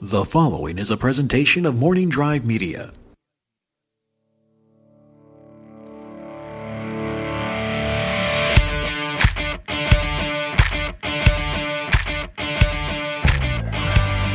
The following is a presentation of Morning Drive Media.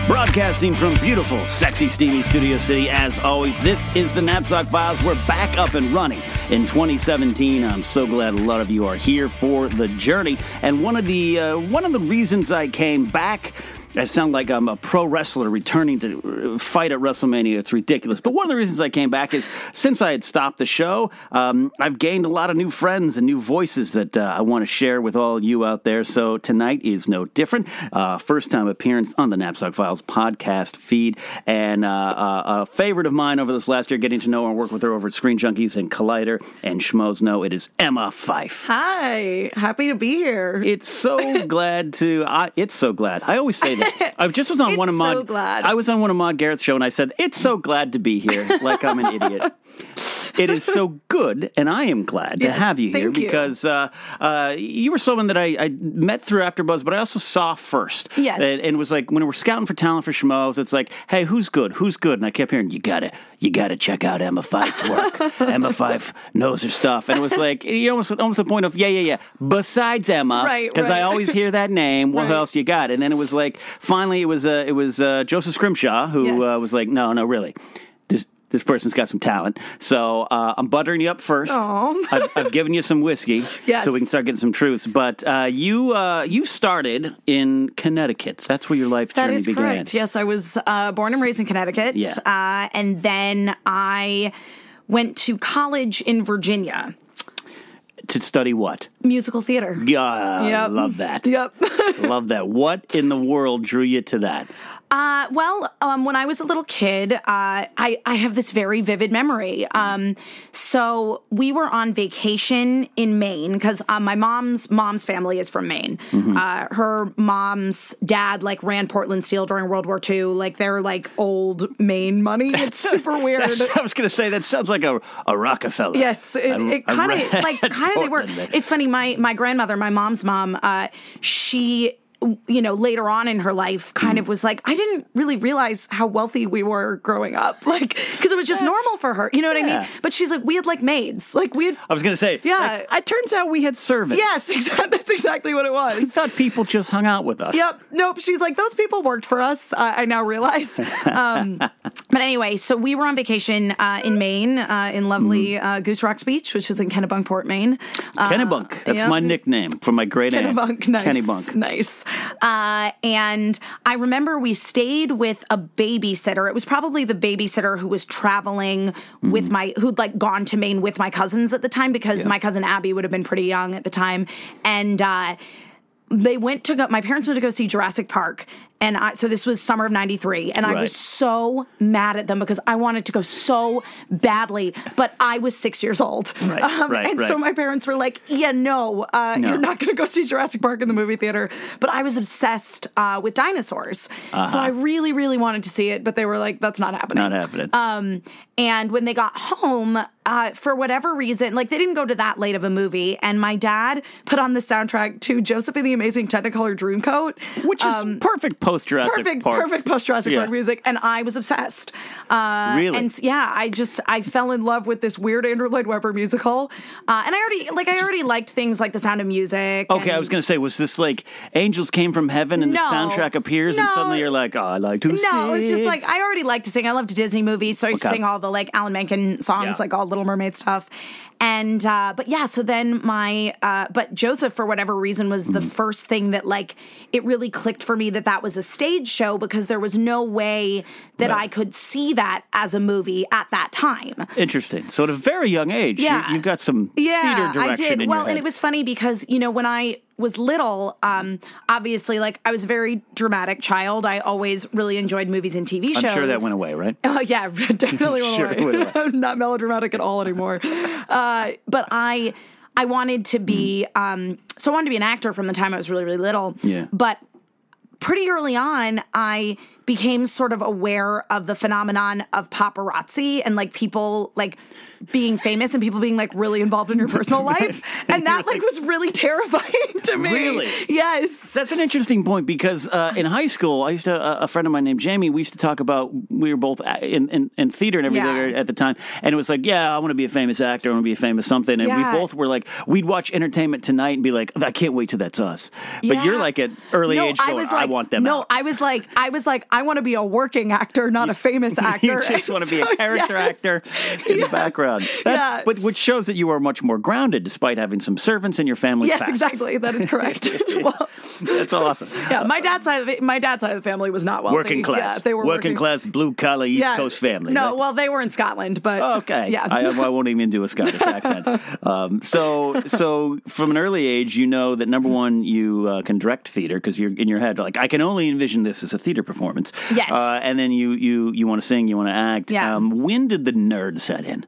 Broadcasting from beautiful, sexy, steamy Studio City, as always, this is the Knapsack Files. We're back up and running in 2017. I'm so glad a lot of you are here for the journey. And one of the uh, one of the reasons I came back I sound like I'm a pro wrestler returning to fight at WrestleMania. It's ridiculous. But one of the reasons I came back is since I had stopped the show, um, I've gained a lot of new friends and new voices that uh, I want to share with all you out there. So tonight is no different. Uh, first time appearance on the Knapsack Files podcast feed. And uh, uh, a favorite of mine over this last year, getting to know her and work with her over at Screen Junkies and Collider and Schmoes Know, it is Emma Fyffe. Hi, happy to be here. It's so glad to. I, it's so glad. I always say that. I just was on It's one of Maude. so glad. I was on one of Maude Garrett's show, and I said, "It's so glad to be here." Like I'm an idiot. It is so good, and I am glad to Yes, have you here thank you. because uh, uh, you were someone that I, I met through AfterBuzz, but I also saw first. Yes. and, and was like when we're scouting for talent for Schmoes, it's like, "Hey, who's good? Who's good?" And I kept hearing, "You gotta, you gotta check out Emma Fyffe's work. Emma Fyffe knows her stuff." And it was like, you almost, almost the point of, "Yeah, yeah, yeah." Besides Emma, Right, because I always hear that name. What Right. else you got? And then it was like finally it was uh, it was uh, Joseph Scrimshaw who Yes. uh, was like, no, no, really, this person's got some talent. So uh, I'm buttering you up first. I've, I've given you some whiskey, Yes. so we can start getting some truths. But uh, you uh, you started in Connecticut. That's where your life That journey is began. correct. Yes, I was uh, born and raised in Connecticut. Yeah. Uh, and then I went to college in Virginia, To study what? musical theater. Yeah, Yep. love that. Yep. love that. What in the world drew you to that? Uh, well, um, when I was a little kid, uh, I, I have this very vivid memory. Um, so we were on vacation in Maine because uh, my mom's mom's family is from Maine. Uh, her mom's dad like ran Portland Steel during World War II. Like they're like old Maine money. It's super weird. I was going to say that sounds like a, a Rockefeller. Yes, it, it kind of like kind of they were. It's funny. My my grandmother, my mom's mom, uh, she. You know, later on in her life, kind Mm. of was like, I didn't really realize how wealthy we were growing up, like because it was just normal for her. You know what I mean? But she's like, we had like maids, like we had. I was going to say, Yeah. like, it turns out we had servants. Yes, exactly. That's exactly what it I was. thought people just hung out with us. Yep. Nope. She's like, those people worked for us. Uh, I now realize. Um, but anyway, so we were on vacation uh, in Maine, uh, in lovely uh, Goose Rocks Beach, which is in Kennebunkport, Maine. Uh, Kennebunk. That's yeah. my nickname from my great aunt. Kennebunk, nice, Kennebunk. nice. Uh, and I remember we stayed with a babysitter. It was probably the babysitter who was traveling with my, who'd like gone to Maine with my cousins at the time because my cousin Abby would have been pretty young at the time, and. uh they went to go my parents went to go see Jurassic Park and I so this was summer of 93 and I was so mad at them because I wanted to go so badly but I was 6 years old. Um, Right, right, and so my parents were like, "Yeah, no, uh, No. you're not going to go see Jurassic Park in the movie theater." But I was obsessed uh, with dinosaurs. So I really really wanted to see it, but they were like, "That's not happening." Uh-huh. Not happening. Um, and when they got home, uh, for whatever reason, like they didn't go to that late of a movie, and my dad put on the soundtrack to Joseph and the Amazing Technicolor Dreamcoat, Which is perfect post Jurassic um, perfect, Park. perfect post Jurassic Yeah. Park music, and I was obsessed. Uh, Really? And yeah, I just I fell in love with this weird Andrew Lloyd Webber musical, uh, and I already like I already liked things like The Sound of Music. Okay, I was going to say, was this like Angels Came from Heaven and No. the soundtrack appears and suddenly you're like, oh, I like to sing. No, it was just like I already liked to sing. I loved Disney movies, so I Okay. sing all the like Alan Menken songs, Yeah. like all Little Mermaid stuff. And uh, but yeah, so then my uh, but Joseph for whatever reason was Mm-hmm. the first thing that like it really clicked for me that that was a stage show because there was no way that Right. I could see that as a movie at that time. Interesting. So at a very young age, Yeah. you, you've got some Yeah, theater I direction did. in Well, and it was funny because you know when I was little, um, obviously, like I was a very dramatic child. I always really enjoyed movies and TV shows. I'm sure that went away, right? Oh yeah, definitely went Sure, away. went away. I'm not melodramatic at all anymore. Uh, but I, I wanted to be, um, so I wanted to be an actor from the time I was really, really little. Yeah. But pretty early on, I became sort of aware of the phenomenon of paparazzi and like people like being famous and people being like really involved in your personal life. And that like was really terrifying to me. Really? Yes. That's an interesting point because uh, in high school, I used to a a friend of mine named Jamie. We used to talk about we were both in, in, in theater and everything Yeah. at the time, and it was like, yeah, I want to be a famous actor, I want to be a famous something, and Yeah. we both were like, we'd watch Entertainment Tonight and be like, I can't wait till that's us. But you're like at early no, age, going, I, want them. No, out. I was like, I was like, I want to be a working actor, not a famous actor. You just want to be a character yes. actor in the Yes. Background. That- Yeah. But which shows that you are much more grounded despite having some servants in your family. Yes, exactly. That is correct. well, That's awesome. yeah, my dad's side of the, my dad's side of the family was not wealthy. Working class. Yeah, they were working, class, blue collar, East Yeah. Coast family. No, right? well, they were in Scotland, but Okay. yeah, I, I won't even do a Scottish accent. Um, so, so from an early age, you know that number one, you uh, can direct theater because you're in your head like I can only envision this as a theater performance. Yes. Uh, and then you you you want to sing, you want to act. Yeah. Um, when did the nerd set in?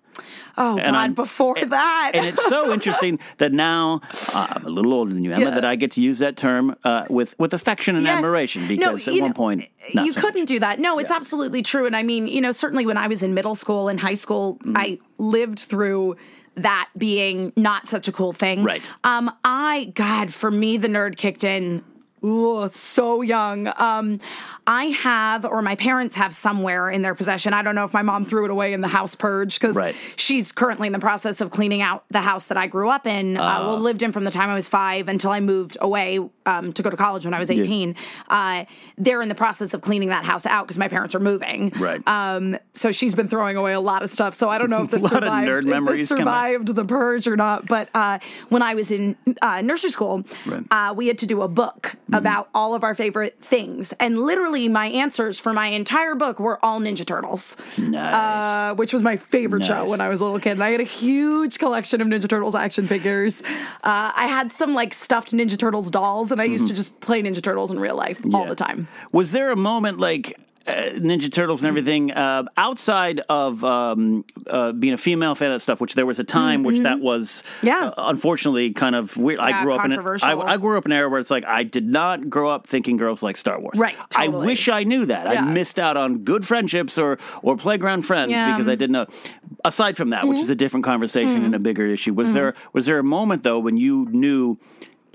Oh And god, I'm- before that, And it's so interesting that now uh, I'm a little older than you, Emma, Yeah. that I get to use that term uh, with with affection and Yes. admiration No, because at you one know, point not you so couldn't much. do that. No, it's absolutely true. And I mean, you know, certainly when I was in middle school and high school, Mm-hmm. I lived through that being not such a cool thing. Right. Um, I God, for me, the nerd kicked in. Ooh, so young. Um, I have, or my parents have somewhere in their possession. I don't know if my mom threw it away in the house purge because Right. she's currently in the process of cleaning out the house that I grew up in. Uh, Ah. well, lived in from the time I was five until I moved away um, to go to college when I was 18. Uh, they're in the process of cleaning that house out because my parents are moving. Right. Um, so she's been throwing away a lot of stuff. So I don't know if this survived, nerd if this survived the purge or not. But uh, when I was in uh, nursery school, Right. uh, we had to do a book about all of our favorite things. And literally, my answers for my entire book were all Ninja Turtles Nice. uh, which was my favorite show when I was a little kid. And I had a huge collection of Ninja Turtles action figures. Uh, I had some like stuffed Ninja Turtles dolls, and I used to just play Ninja Turtles in real life all Mm-hmm. The time. Was there a moment like Ninja Turtles and everything uh, outside of um, uh, being a female fan of that stuff? Which there was a time which that was, Mm-hmm. Yeah. uh, unfortunately, kind of weird. I grew up in it. I, grew up in an era where it's like I did not grow up thinking girls like Star Wars. Right, I wish I knew that. I missed out on good friendships or or playground friends Yeah. because I didn't know. Aside from that, which is a different conversation and a bigger issue, was there was there a moment though when you knew?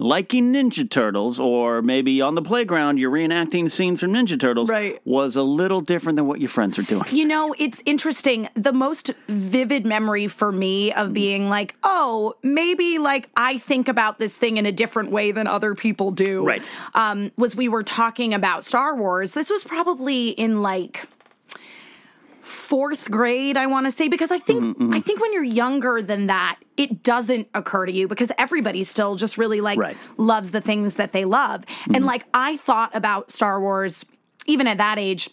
Liking Ninja Turtles, or maybe on the playground, you're reenacting scenes from Ninja Turtles, Right. was a little different than what your friends are doing. You know, it's interesting. The most vivid memory for me of being like, oh, maybe like I think about this thing in a different way than other people do. Right. Um, was we were talking about Star Wars. This was probably in like fourth grade, I want to say, because I think Mm-hmm, I think when you're younger than that, it doesn't occur to you because everybody still just really like Right. Mm-hmm. loves the things that they love. And like I thought about Star Wars even at that age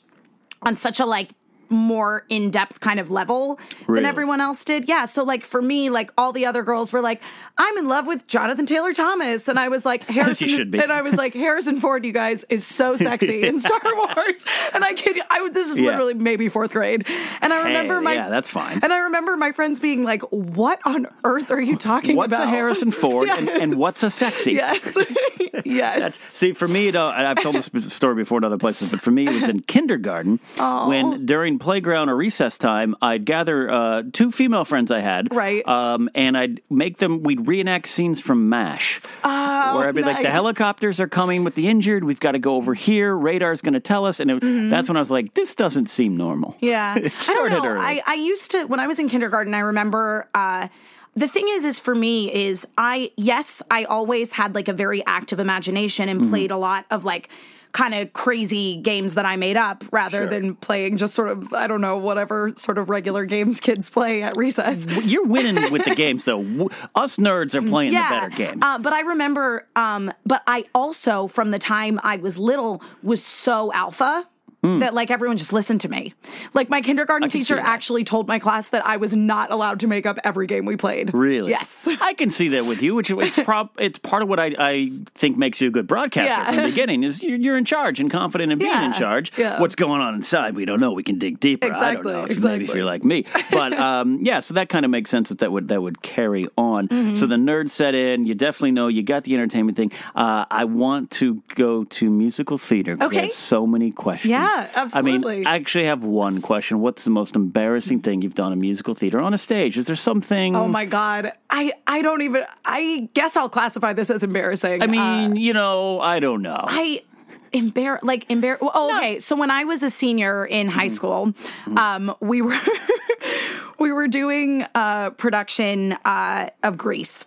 on such a like more in-depth kind of level Really? than everyone else did. Yeah, so like for me like all the other girls were like I'm in love with Jonathan Taylor Thomas and I was like Harrison and I was like Harrison Ford you guys is so sexy in Star Wars. And I kid you I was this is Yeah. literally maybe 4th grade. And I remember Hey, my yeah, that's fine. And I remember my friends being like what on earth are you talking What's about? What's a Harrison Ford and, and what's a sexy? Yes. yes. See, for me, though, I've told this story before in other places, but for me, it was in kindergarten when during playground or recess time, I'd gather uh, two female friends I had, Right. um, and I'd make them. We'd reenact scenes from MASH, Oh, where I'd be like, "The helicopters are coming with the injured. We've got to go over here. Radar's going to tell us." And it, that's when I was like, "This doesn't seem normal." Mm-hmm. Yeah. I don't know. early. I, I used to when I was in kindergarten, I remember uh the thing is is for me is I yes, I always had like a very active imagination Mm-hmm. and played a lot of like kind of crazy games that I made up rather Sure. than playing just sort of I don't know whatever sort of regular games kids play at recess. You're winning with the games, though. Us nerds are playing the better games. Uh, but I remember, um, but I also, from the time I was little, was so alpha. That like everyone just listened to me. Like my kindergarten teacher actually told my class that I was not allowed to make up every game we played. Really? Yes. I can see that with you, which it's prob- it's part of what I, I think makes you a good broadcaster Yeah. from the beginning is you're, you're in charge and confident in being in charge. Yeah. What's going on inside? We don't know. We can dig deeper. I don't Exactly, know. If, Maybe if you're like me, but um, yeah. So that kind of makes sense that that would that would carry on. Mm-hmm. So the nerd set in. You definitely know you got the entertainment thing. Uh, I want to go to musical theater. Okay. have so many questions. Yeah, I absolutely. mean, I actually have one question. What's the most embarrassing thing you've done in musical theater on a stage? Is there something? Oh my god. I I don't even I guess I'll classify this as embarrassing. I Uh, mean, you know, I don't know. I embar like embar. Oh, okay. So when I was a senior in high school, um, we were we were doing a production uh, of Grease.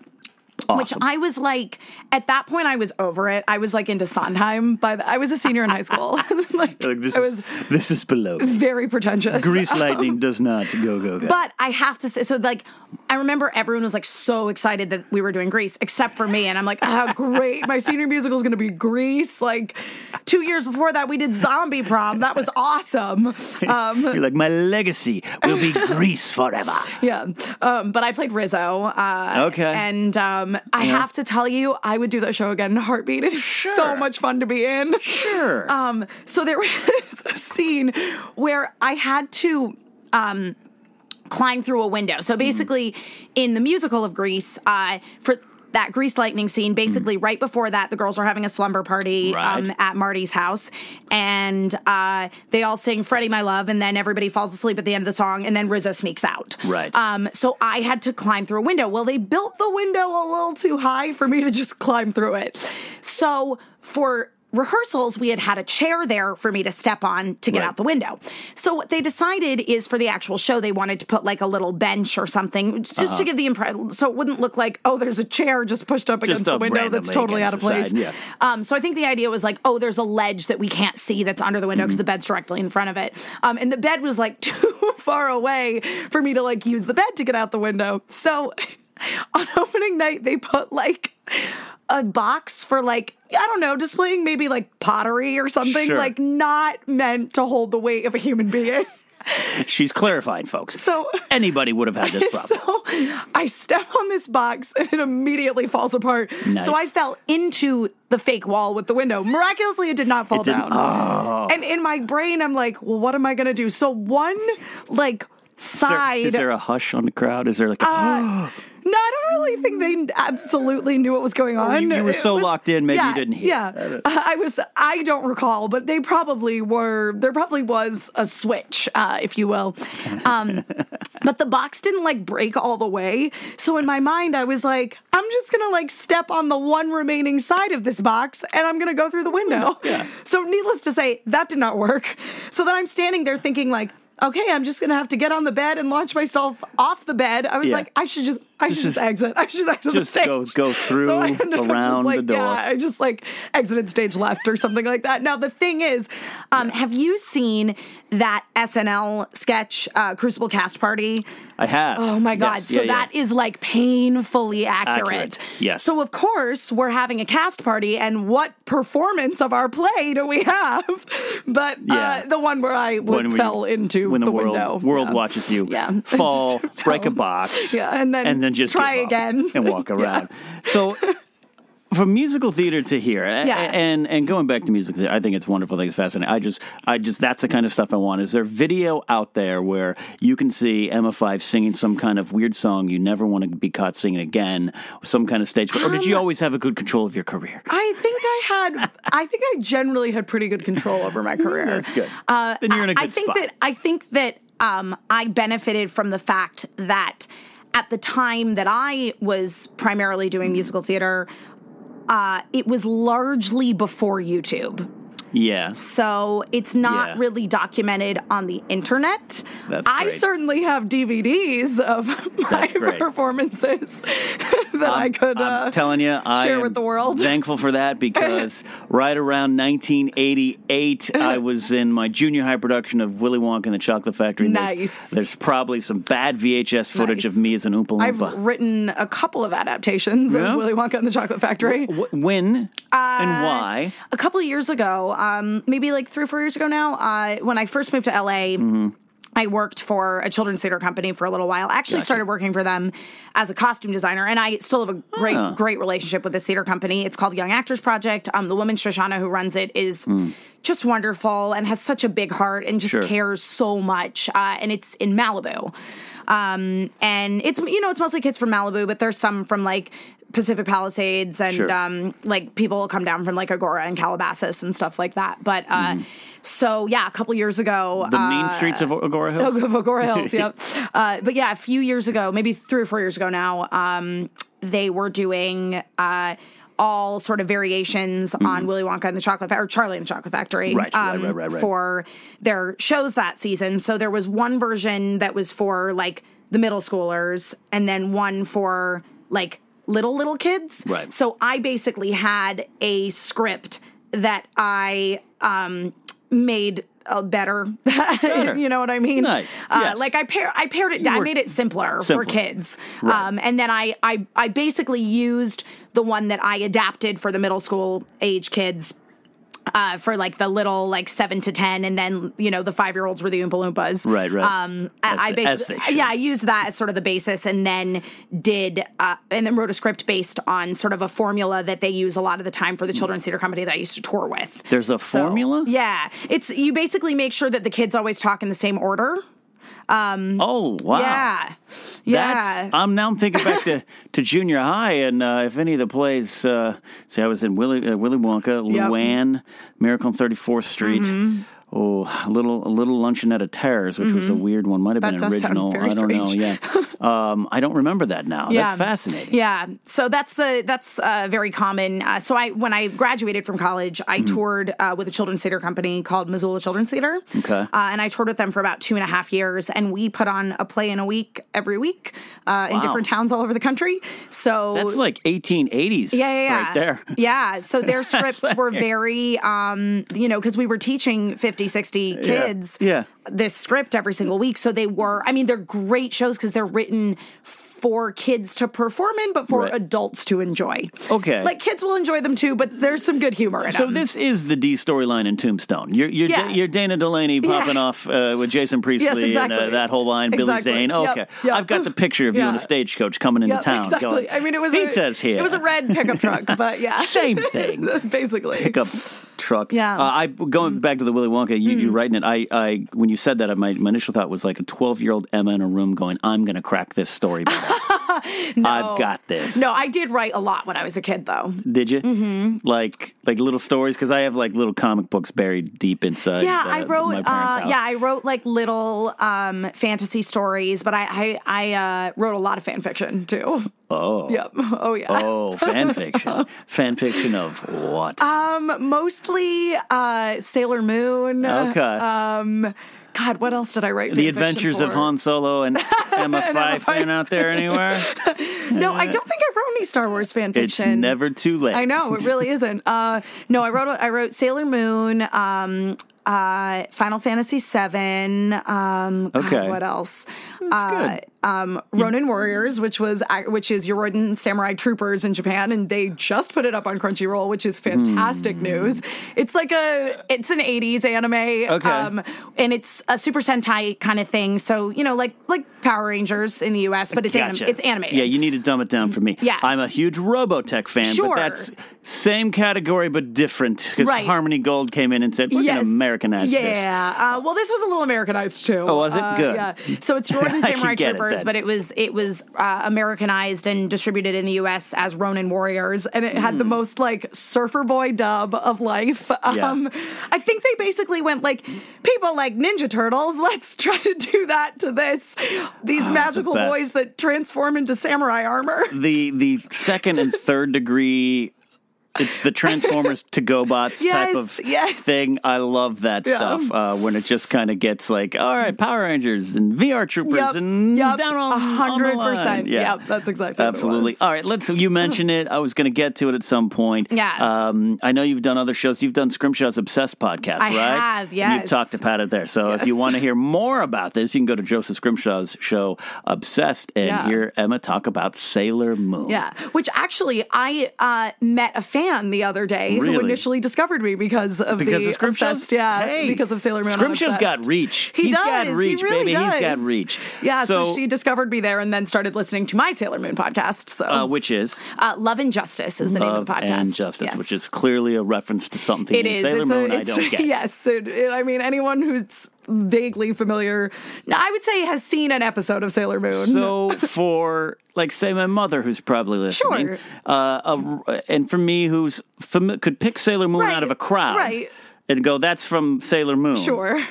Which I was like, at that point, I was over it. I was like into Sondheim, but I was a senior in high school. like, Like, this I is was this is below. me. very pretentious. Grease lightning does not go go go. But I have to say, so like, I remember everyone was like so excited that we were doing Grease, except for me. And I'm like, ah, great. My senior musical is going to be Grease. Like, two years before that, we did Zombie Prom. That was awesome. Um, You're like my legacy will be Grease forever. yeah. Um, but I played Rizzo. Uh, Okay. And um, I have to tell you, I would do that show again in a heartbeat. It is so much fun to be in. Sure. Um, so there was a scene where I had to um, climb through a window. So basically, in the musical of Grease, uh, for that Grease lightning scene, basically right before that, the girls are having a slumber party um, at Marty's house, and uh, they all sing "Freddie, My Love," and then everybody falls asleep at the end of the song, and then Rizzo sneaks out. Right. Um, so I had to climb through a window. Well, they built the window a little too high for me to just climb through it. So for rehearsals, we had had a chair there for me to step on to get Right. out the window. So what they decided is for the actual show, they wanted to put like a little bench or something just Uh-huh. to give the impression, so it wouldn't look like, oh, there's a chair just pushed up against the window that's totally out of place. yeah. Um, so I think the idea was like, oh, there's a ledge that we can't see that's under the window because the bed's directly in front of it. Um, and the bed was like too far away for me to like use the bed to get out the window. So on opening night, they put like a box for like, I don't know, displaying maybe like pottery or something, Sure. like not meant to hold the weight of a human being. She's clarified, folks. So Anybody would have had this problem. So I step on this box and it immediately falls apart. Nice. So I fell into the fake wall with the window. Miraculously, it did not fall down. And in my brain, I'm like, well, what am I going to do? So one, like, side. is there a hush on the crowd? Is there like a, Uh, no, I don't really think they absolutely knew what was going on. Oh, you- you were so locked in, maybe you didn't hear. Yeah, I was. I don't recall, but they probably were. There probably was a switch, uh, if you will. Um, but the box didn't like break all the way. So in my mind, I was like, I'm just gonna like step on the one remaining side of this box, and I'm gonna go through the window. Yeah. So needless to say, that did not work. So then I'm standing there thinking like. Okay, I'm just gonna have to get on the bed and launch myself off the bed. I was Yeah. like, I should just, I should just, just- exit. I should just exit just the stage. go- go through, so I ended up around just like, the door. Yeah, I just like exited stage left or something like that. Now the thing is, um, have you seen that SNL sketch, uh, Crucible Cast Party? I have. Oh my God. Yes, so yeah, yeah. that is like painfully accurate. Accurate, yes. So, of course, we're having a cast party, and what performance of our play do we have? But Yeah. uh, the one where I would, we- fell into when the, world window. world Yeah. watches you Yeah. fall, break a box, Yeah, and then and then just try again. and walk around. So. From musical theater to here, Yeah. and and going back to musical theater, I think it's wonderful. I think it's fascinating. I just, I just, that's the kind of stuff I want. Is there video out there where you can see Emma Fyffe singing some kind of weird song you never want to be caught singing again, some kind of stage, or did you Um, always have a good control of your career? I think I had. I think I generally had pretty good control over my career. That's good. Uh, Then you're in a good I think spot. that I think that um, I benefited from the fact that at the time that I was primarily Mm-hmm. doing musical theater, uh, it was largely before YouTube. Yeah, So it's not Yeah. really documented on the internet. That's I great. certainly have DVDs of my performances that i could uh, I'm telling you, I share with the world. Thankful for that because right around 1988, I was in my junior high production of Willy Wonka and the Chocolate Factory. and there's- Nice. There's, probably some bad VHS footage Nice. of me as an Oompa Loompa. I've written a couple of adaptations Yeah? of Willy Wonka and the Chocolate Factory. Wh- when Uh, and why? A couple of years ago, um, maybe like three or four years ago now. Uh, when I first moved to LA. Mm-hmm. I worked for a children's theater company for a little while. I actually started working for them as a costume designer, and I still have a great, Ah. great relationship with this theater company. It's called Young Actors Project. Um, the woman Shoshana who runs it is just wonderful and has such a big heart and just. Sure. cares so much. Uh, and it's in Malibu, um, and it's you know it's mostly kids from Malibu, but there's some from like Pacific Palisades and Sure. um, like people will come down from like Agoura and Calabasas and stuff like that. But uh, so yeah, a couple years ago. The uh, mean streets of Agoura Hills. of Agoura Hills, yep. Uh, but yeah, a few years ago, maybe three or four years ago now, um, they were doing uh, all sort of variations on Willy Wonka and the Chocolate Factory, or Charlie and the Chocolate Factory, Mm-hmm. Right, um, right, right, right. for their shows that season. So there was one version that was for like the middle schoolers, and then one for like little little kids. Right. So I basically had a script that I um, made. Uh, better, Better. you know what I mean? Nice. Uh, Yes. Like I pair, I paired it. I made it simpler, Simpler. for kids. Right. Um, and then I, I, I basically used the one that I adapted for the middle school age kids. Uh, for like the little like seven to ten, and then you know the five year olds were the Oompa Loompas. Right, right. Um, I, I As- as basically yeah, I used that as sort of the basis, and then did uh, and then wrote a script based on sort of a formula that they use a lot of the time for the children's theater company that I used to tour with. There's a So, formula? Yeah, it's you basically make sure that the kids always talk in the same order. Oh wow. Yeah, yeah. That's, I'm now I'm thinking back to, to junior high, and uh, if any of the plays, uh, see, I was in Willy uh, Willy Wonka, Yep. Mm-hmm. Luann, Miracle on 34th Street. Oh, a little a little luncheonette of terrors, which was a weird one. Might have Mm-hmm. That been original. I don't know. Yeah, um, I don't remember that now. That's fascinating. Yeah, so that's the that's uh, very common. Uh, so I when I graduated from college, I Mm-hmm. toured uh, with a children's theater company called Missoula Children's Theater. Okay. uh, and I toured with them for about two and a half years, and we put on a play in a week every week uh, in different towns all over the country. So That's like 1880s. yeah, yeah, yeah. right there. Yeah. So their scripts were very, um, you know, because we were teaching 50, 60 kids Yeah. this script every single week. So they were, I mean, they're great shows because they're written for kids to perform in, but for Right. adults to enjoy. Okay. Like kids will enjoy them too, but there's some good humor in So them. this is the D storyline in Tombstone. You're you're, Yeah. Da- you're Dana Delany popping Yeah. off uh, with Jason Priestley Yes, and uh, that whole line, Billy Zane. Yep, Okay, yep. I've got the picture of you in a stagecoach coming into town. exactly. Going, I mean, it was pizza's a, here. It was a red pickup truck, but yeah, Same thing. basically. Pickup truck. Yeah. Uh, I going back to the Willy Wonka. You, you writing it. I, I when you said that, my, my initial thought was like a 12 year old Emma in a room going, "I'm going to crack this story. better. I've got this." No, I did write a lot when I was a kid, though. Did you? Mm-hmm. Like like little stories because I have like little comic books buried deep inside. Yeah, uh, I wrote. Uh, yeah, I wrote like little um, fantasy stories, but I I, I uh, wrote a lot of fan fiction too. Oh. Yep. Oh yeah. Oh, fan fiction. fan fiction of what? Um, mostly uh, Sailor Moon. Okay. Um, God, what else did I write? the fan Adventures of? Han Solo and Emma Fyffe. ain't out there anywhere. No, I don't think I wrote any Star Wars fan It's fiction. never too late. I know it really isn't. Uh, no, I wrote I wrote Sailor Moon, um, uh, Final Fantasy Seven. Um, God, Okay. what else? Uh, good. Um, Ronin Warriors, which was which is Yoroiden Samurai Troopers in Japan, and they just put it up on Crunchyroll, which is fantastic Hmm. news. It's like a it's an '80s anime, Okay. um, and it's a Super Sentai kind of thing. So you know, like like Power Rangers in the U.S., but it's anim- it's animated. Yeah, you need to dumb it down for me. Yeah. I'm a huge Robotech fan, Sure. but that's same category but different because Right. Harmony Gold came in and said, "We're going to Americanize this." yeah. Uh, well, this was a little Americanized too. Oh, was it? Uh, Good. Yeah. So it's Ronin Samurai it Then. but it was it was uh, Americanized and distributed in the U.S. as Ronin Warriors, and it had the most like surfer boy dub of life. Hmm. Yeah. Um, I think they basically went like people like Ninja Turtles. Let's try to do that to this. These magical Ah, best. boys that transform into samurai armor. the the second and third degree it's the Transformers to GoBots type of yes. thing. I love that Yeah. stuff uh, when it just kind of gets like, all right, Power Rangers and VR Troopers Yep, and yep, down on a hundred on the line. percent. Yeah. Yep, that's exactly absolutely. All right, let's. You mentioned it. I was going to get to it at some point. Yeah. Um, I know you've done other shows. You've done Scrimshaw's Obsessed podcast, I right? have, And You've talked Pat it there. So if you want to hear more about this, you can go to Joseph Scrimshaw's show, Obsessed, and Yeah. hear Emma talk about Sailor Moon. Yeah, which actually I uh, met a fan the other day who initially discovered me because of Because the of Scrimshaw's? obsessed, yeah, Hey, because of Sailor Moon. on Scrimshaw's got reach. He He's does. got reach, he really baby. He's got reach. Yeah, so, So- she discovered me there and then started listening to my Sailor Moon podcast. So, Uh, which is uh, Love and Justice is the name of the podcast. and Justice, Yes. which is clearly a reference to something It in is. Sailor it's Moon a, I don't get. Yes. It, it- I mean, anyone who's vaguely familiar, I would say, has seen an episode of Sailor Moon. So for like say my mother who's probably listening, Sure. uh, a, and for me who's could pick Sailor Moon Right, out of a crowd, right. and go that's from Sailor Moon. sure.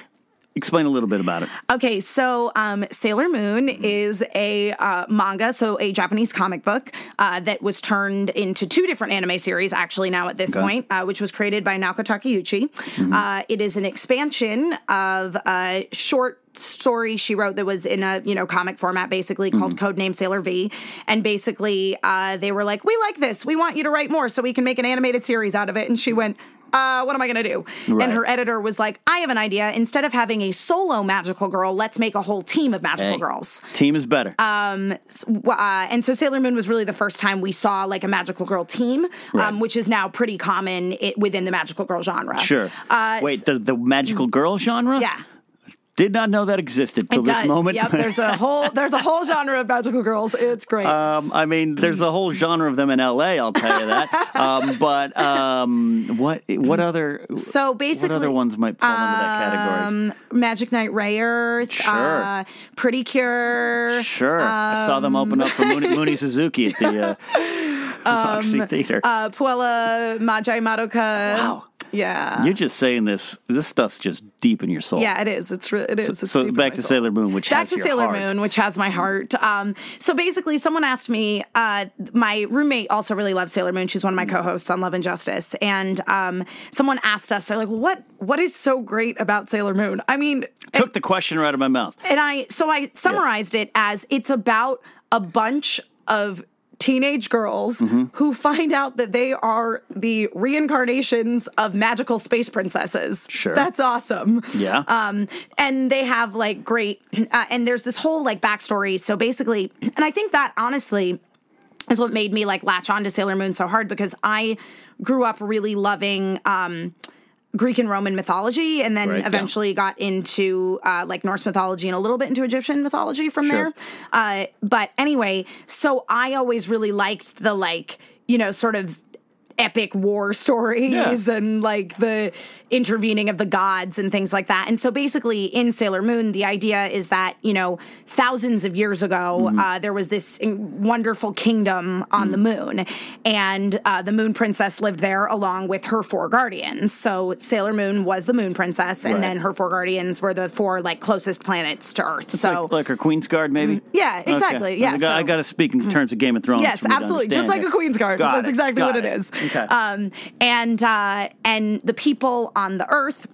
Explain a little bit about it. Okay, so um, Sailor Moon is a uh, manga, so a Japanese comic book uh, that was turned into two different anime series, actually, now at this point, uh, which was created by Naoko Takeuchi. Uh, it is an expansion of a short story she wrote that was in a you know comic format basically called codename sailor v. And basically uh, they were like we like this. We want you to write more so we can make an animated series out of it. And she went uh, what am I going to do? Right. And her editor was like, I have an idea. Instead of having a solo magical girl, let's make a whole team of magical Hey, girls. Team is better. Uh, and so Sailor Moon was really the first time we saw like a magical girl team, Right. um, which is now pretty common i within the magical girl genre. sure. Uh, Wait, the the magical girl genre? yeah. Did not know that existed till this moment. Yep, there's a whole there's a whole genre of magical girls. It's great. Um, I mean, there's a whole genre of them in LA. I'll tell you that. Um, but um, what what other so basically what other ones might fall into that category? um, Magic Knight Rayearth, Sure. uh, Pretty Cure, Sure, I saw them open up for Mooney, Mooney Suzuki at the uh, Roxy Theater. uh, Puella Magi Madoka. Wow. Yeah. You're just saying this. This stuff's just deep in your soul. yeah, it is. It's re- it is. It's so back to soul. Sailor Moon, which Back has to Sailor heart. Moon, which has my heart. Um, so basically, someone asked me. Uh, my roommate also really loves Sailor Moon. She's one of my co-hosts on Love and Justice, and um, someone asked us. They're like, "What? What is so great about Sailor Moon?" I mean, Took the question right out of my mouth. and I so I summarized it as it's about a bunch of teenage girls Mm-hmm. who find out that they are the reincarnations of magical space princesses. Sure. That's awesome. Yeah. Um and they have like great uh, and there's this whole like backstory. So basically, and I think that honestly is what made me like latch on to Sailor Moon so hard because I grew up really loving um Greek and Roman mythology, and then Right, yeah. eventually got into uh, like Norse mythology and a little bit into Egyptian mythology from Sure. there. Uh, but anyway, so I always really liked the like, you know, sort of epic war stories Yeah. and like the intervening of the gods and things like that. And so basically in Sailor Moon, the idea is that, you know, thousands of years ago, Mm-hmm. uh, there was this wonderful kingdom on the moon. And uh, the moon princess lived there along with her four guardians. So Sailor Moon was the moon princess, and Right. then her four guardians were the four like closest planets to Earth. so like, like her Queen's Guard, maybe. yeah, exactly. Okay. Yeah, I got, I so- got to speak in terms of Game of Thrones. Yes, for me to absolutely. Just like a. Queen's Guard. Got That's it. exactly Got what it is. Okay. Um, and uh, and the people on the Earth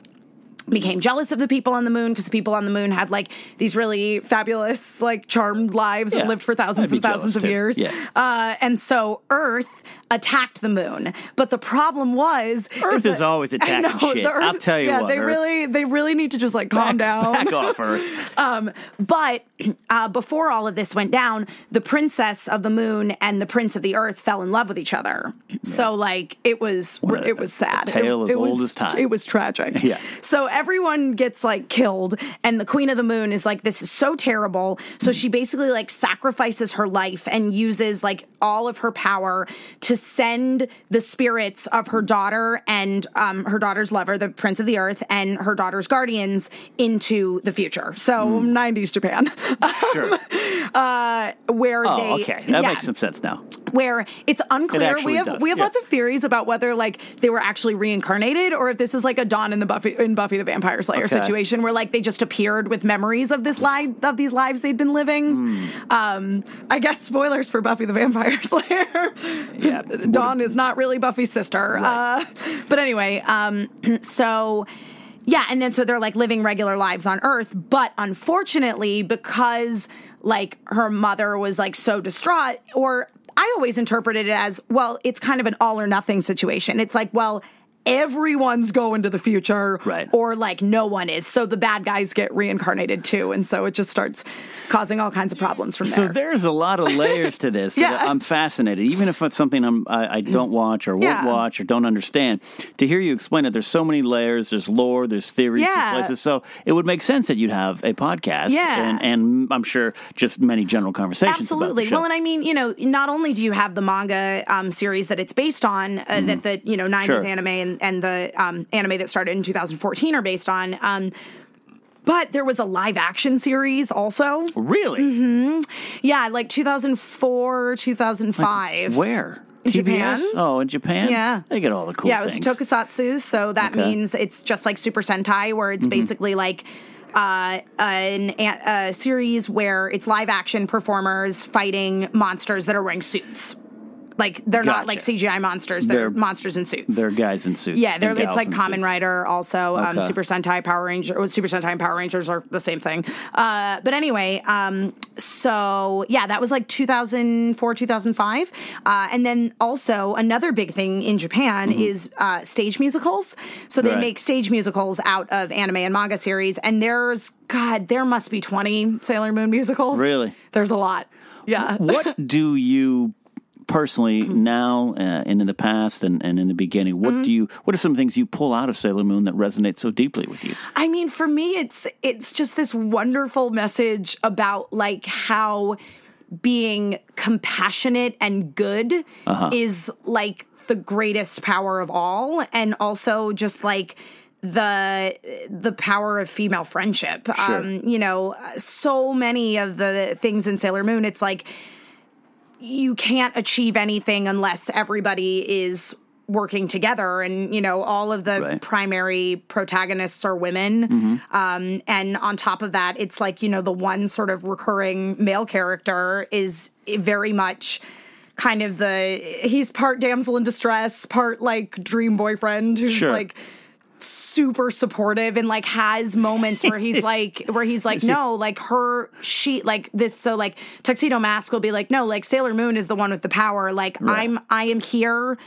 became jealous of the people on the moon because the people on the moon had like these really fabulous, like charmed lives Yeah. and lived for thousands and thousands of too. years. Yeah. Uh, and so Earth attacked the moon, but the problem was Earth is always attacking know, shit. the Earth- I'll tell you yeah, what, they Earth. really they really need to just like calm down. Back off, Earth. Um, but uh, before all of this went down, the princess of the moon and the prince of the earth fell in love with each other. So like it was it was sad. tale it, as it was, old as time. It was tragic. Yeah. So everyone gets like killed, and the queen of the moon is like, "This is so terrible." So she basically like sacrifices her life and uses like all of her power to send the spirits of her daughter and um, her daughter's lover, the prince of the earth, and her daughter's guardians into the future. So Hmm. 90s Japan, Sure. uh, where Oh, they okay. That yeah, makes some sense now. where it's unclear. actually we have does, we have yeah. lots of theories about whether like they were actually reincarnated or if this is like a Dawn in the Buffy in Buffy the Vampire Slayer Okay. situation where like they just appeared with memories of this life of these lives they'd been living. Hmm. Um, I guess spoilers for Buffy the Vampire Slayer. Yeah. Dawn is not really Buffy's sister. Right. Uh, but anyway, um, so yeah, and then so they're like living regular lives on Earth, but unfortunately, because like her mother was like so distraught, or I always interpreted it as well, it's kind of an all or nothing situation. It's like, well, everyone's going to the future, Right. or like no one is. So the bad guys get reincarnated too, and so it just starts causing all kinds of problems from there. So there's a lot of layers to this. Yeah. I'm fascinated, even if it's something I'm, I, I don't watch or won't Yeah. watch or don't understand. To hear you explain it, there's so many layers. There's lore. There's theories. Yeah. There's places. So it would make sense that you'd have a podcast. Yeah. and, and I'm sure just many general conversations. Absolutely. About the show. Well, and I mean, you know, not only do you have the manga um, series that it's based on, uh, that the you know '90s Mm-hmm. Sure. anime and, and the um, anime that started in 2014 are based on. Um, but there was a live action series also. really, Mm-hmm. Yeah, like 2004, 2005. where? In TBS? Japan. Oh, in Japan. Yeah. they get all the cool. yeah, it was things. tokusatsu, so that Okay. means it's just like Super Sentai, where Mm-hmm. it's basically like uh, an, a series where it's live action performers fighting monsters that are wearing suits. Like they're not like CGI monsters; they're, They're- monsters in suits. They're guys in suits. yeah, they're, it's like Common suits. Rider, also um, Super Sentai, Power Ranger, Super Sentai and Power Rangers are the same thing. Uh, but anyway, um, so yeah, that was like 2004, 2005, uh, and then also another big thing in Japan is uh, stage musicals. So they Mm-hmm. Right. make stage musicals out of anime and manga series, and there's God, there must be 20 Sailor Moon musicals. Really? There's a lot. Yeah. what do you personally now uh, and in the past and, and in the beginning what Mm-hmm. do you what are some things you pull out of sailor moon that resonate so deeply with you I mean, for me, it's it's just this wonderful message about like how being compassionate and good is like the greatest power of all, and also just like the the power of female friendship. Um, you know, so many of the things in Sailor Moon, it's like you can't achieve anything unless everybody is working together and you know all of the Right. primary protagonists are women um, and on top of that it's like you know the one sort of recurring male character is very much kind of the he's part damsel in distress part like dream boyfriend who's Sure. like super supportive and like has moments where he's like where he's like no like her she like this so like tuxedo mask will be like no like sailor moon is the one with the power. Like i'm i am here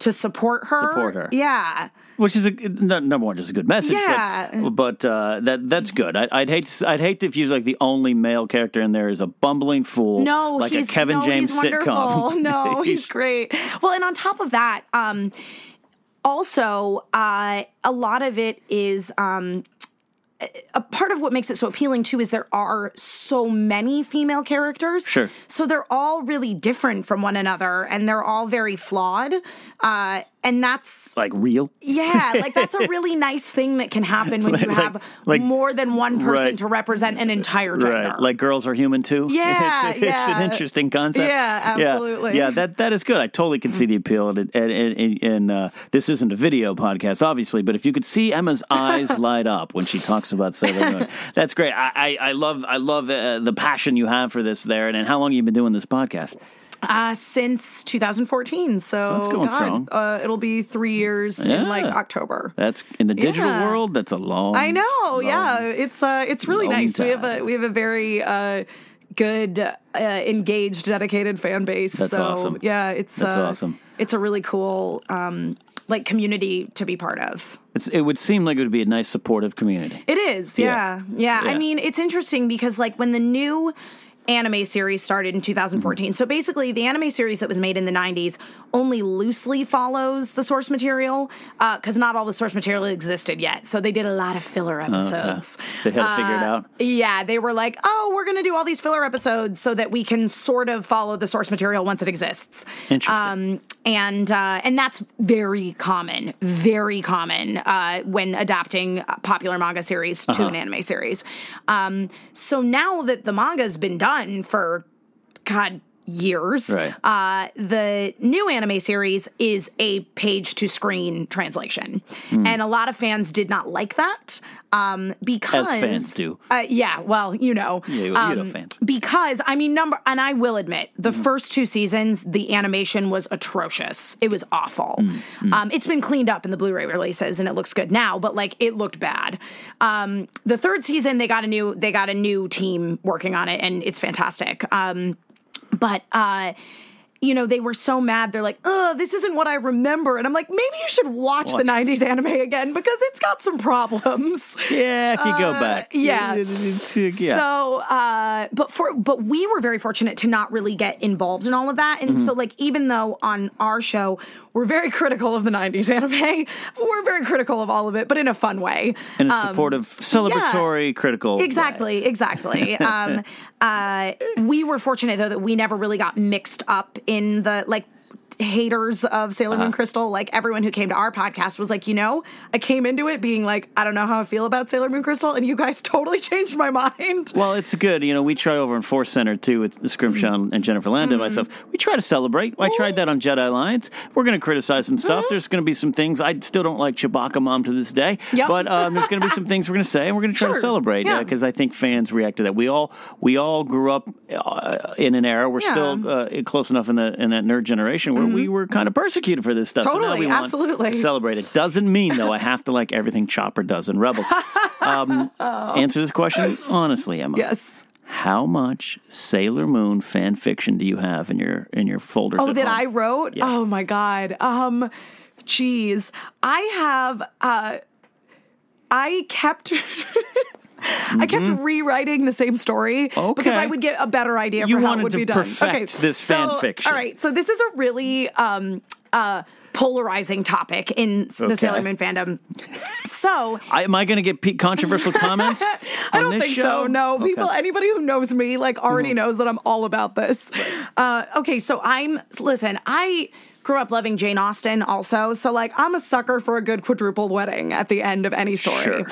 to support her. Support her. yeah. Which is a number one just a good message Yeah. but, but uh, that that's good. I, i'd hate to, i'd hate if you like the only male character in there is a bumbling fool no like he's a kevin no, james he's sitcom no he's great. Well and on top of that um also uh a lot of it is um a part of what makes it so appealing too is there are so many female characters. Sure. So they're all really different from one another and they're all very flawed. Uh, and that's like real yeah, like that's a really nice thing that can happen when you Like- have like- more than one person Right. to represent an entire gender. Right, like girls are human too. Yeah, it's, it's yeah. an interesting concept. Yeah, absolutely. Yeah, that that is good. I totally can see the appeal. And and, and, and uh, this isn't a video podcast, obviously, but if you could see Emma's eyes light up when she talks about Sailor Moon, that's great. I I, I love I love uh, the passion you have for this there. And, and how long you've you been doing this podcast? Uh, since 2014. So, going God. Uh, it'll be three years Yeah. in like October. That's in the digital Yeah. world. That's a long. I know. long- yeah, it's uh, it's really nice. We have a we have a very uh, good, uh, engaged, dedicated fan base. That's so awesome. yeah, it's That's uh, awesome. It's a really cool um, like community to be part of. It's, it would seem like it would be a nice supportive community. It is, Yeah. yeah. yeah. Yeah. I mean, it's interesting because like when the new anime series started in 2014. So basically, the anime series that was made in the 90s only loosely follows the source material because not all the source material existed yet. So they did a lot of filler episodes. They had to figure it Uh, out. Yeah, they were like, "Oh, we're going to do all these filler episodes so that we can sort of follow the source material once it exists." Interesting. Um, and uh, and that's very common, very common uh, when adapting popular manga series to Uh-huh. an anime series. Um, so now that the manga's been done for God years, Right. uh, the new anime series is a page to screen translation, Hmm. and a lot of fans did not like that um, because fans do. Uh, yeah, well, you know, Yeah, you- you know fans. because I mean, number, and I will admit, the Mm-hmm. first two seasons, the animation was atrocious. It was awful. Mm-hmm. Um, it's been cleaned up in the Blu-ray releases, and it looks good now. But like, it looked bad. Um, the third season, they got a new, they got a new team working on it, and it's fantastic. Um, but uh, you know, they were so mad. They're like, "Oh, this isn't what I remember," and I'm like, maybe you should watch, Watch. the '90s anime again because it's got some problems. Yeah, if you go Uh, back. yeah. yeah. So, uh, but for but we were very fortunate to not really get involved in all of that, and Mm-hmm. so like even though on our show we're very critical of the '90s anime, we're very critical of all of it, but in a fun way. in a Um, supportive, celebratory, critical. way. Exactly, exactly. um, uh, we were fortunate though that we never really got mixed up in the like haters of Sailor Uh-huh. Moon Crystal. Like everyone who came to our podcast was like, you know, I came into it being like, I don't know how I feel about Sailor Moon Crystal, and you guys totally changed my mind. Well, it's good. You know, we try over in Force Center too with Scrimshaw Mm-hmm. and Jennifer Land and myself. We try to celebrate. I tried that on Jedi Alliance. We're going to criticize some stuff. Mm-hmm. There's going to be some things. I still don't like Chewbacca Mom to this day. Yep. But um, there's going to be some things we're going to say, and we're going to try to Sure. celebrate Yeah. because I think fans react to that. We all we all grew up uh, in an era. We're Yeah. Mm-hmm. still uh, close enough in the in that nerd generation where we were kind of persecuted for this stuff. so now Totally, we want absolutely. to celebrate it. Doesn't mean though I have to like everything Chopper does in Rebels. Um, Answer this question honestly, Emma. Yes. How much Sailor Moon fan fiction do you have in your in your folders? Oh, that home? I wrote? Yeah. Oh my god. Um geez. I have uh I kept I kept rewriting the same story because Mm-hmm. I would get a better idea You for how it would to be done. perfect okay, this fan so, fiction. All right, so this is a really um uh polarizing topic in the Okay. Sailor Moon fandom. So I, am I going to get pe- controversial comments? I on don't think show? so. No, Okay. Mm-hmm. people, anybody who knows me, like, already knows that I'm all about this. Uh, okay, so I'm, listen, I grew up loving Jane Austen also. So, like, I'm a sucker for a good quadruple wedding at the end of any story. Sure.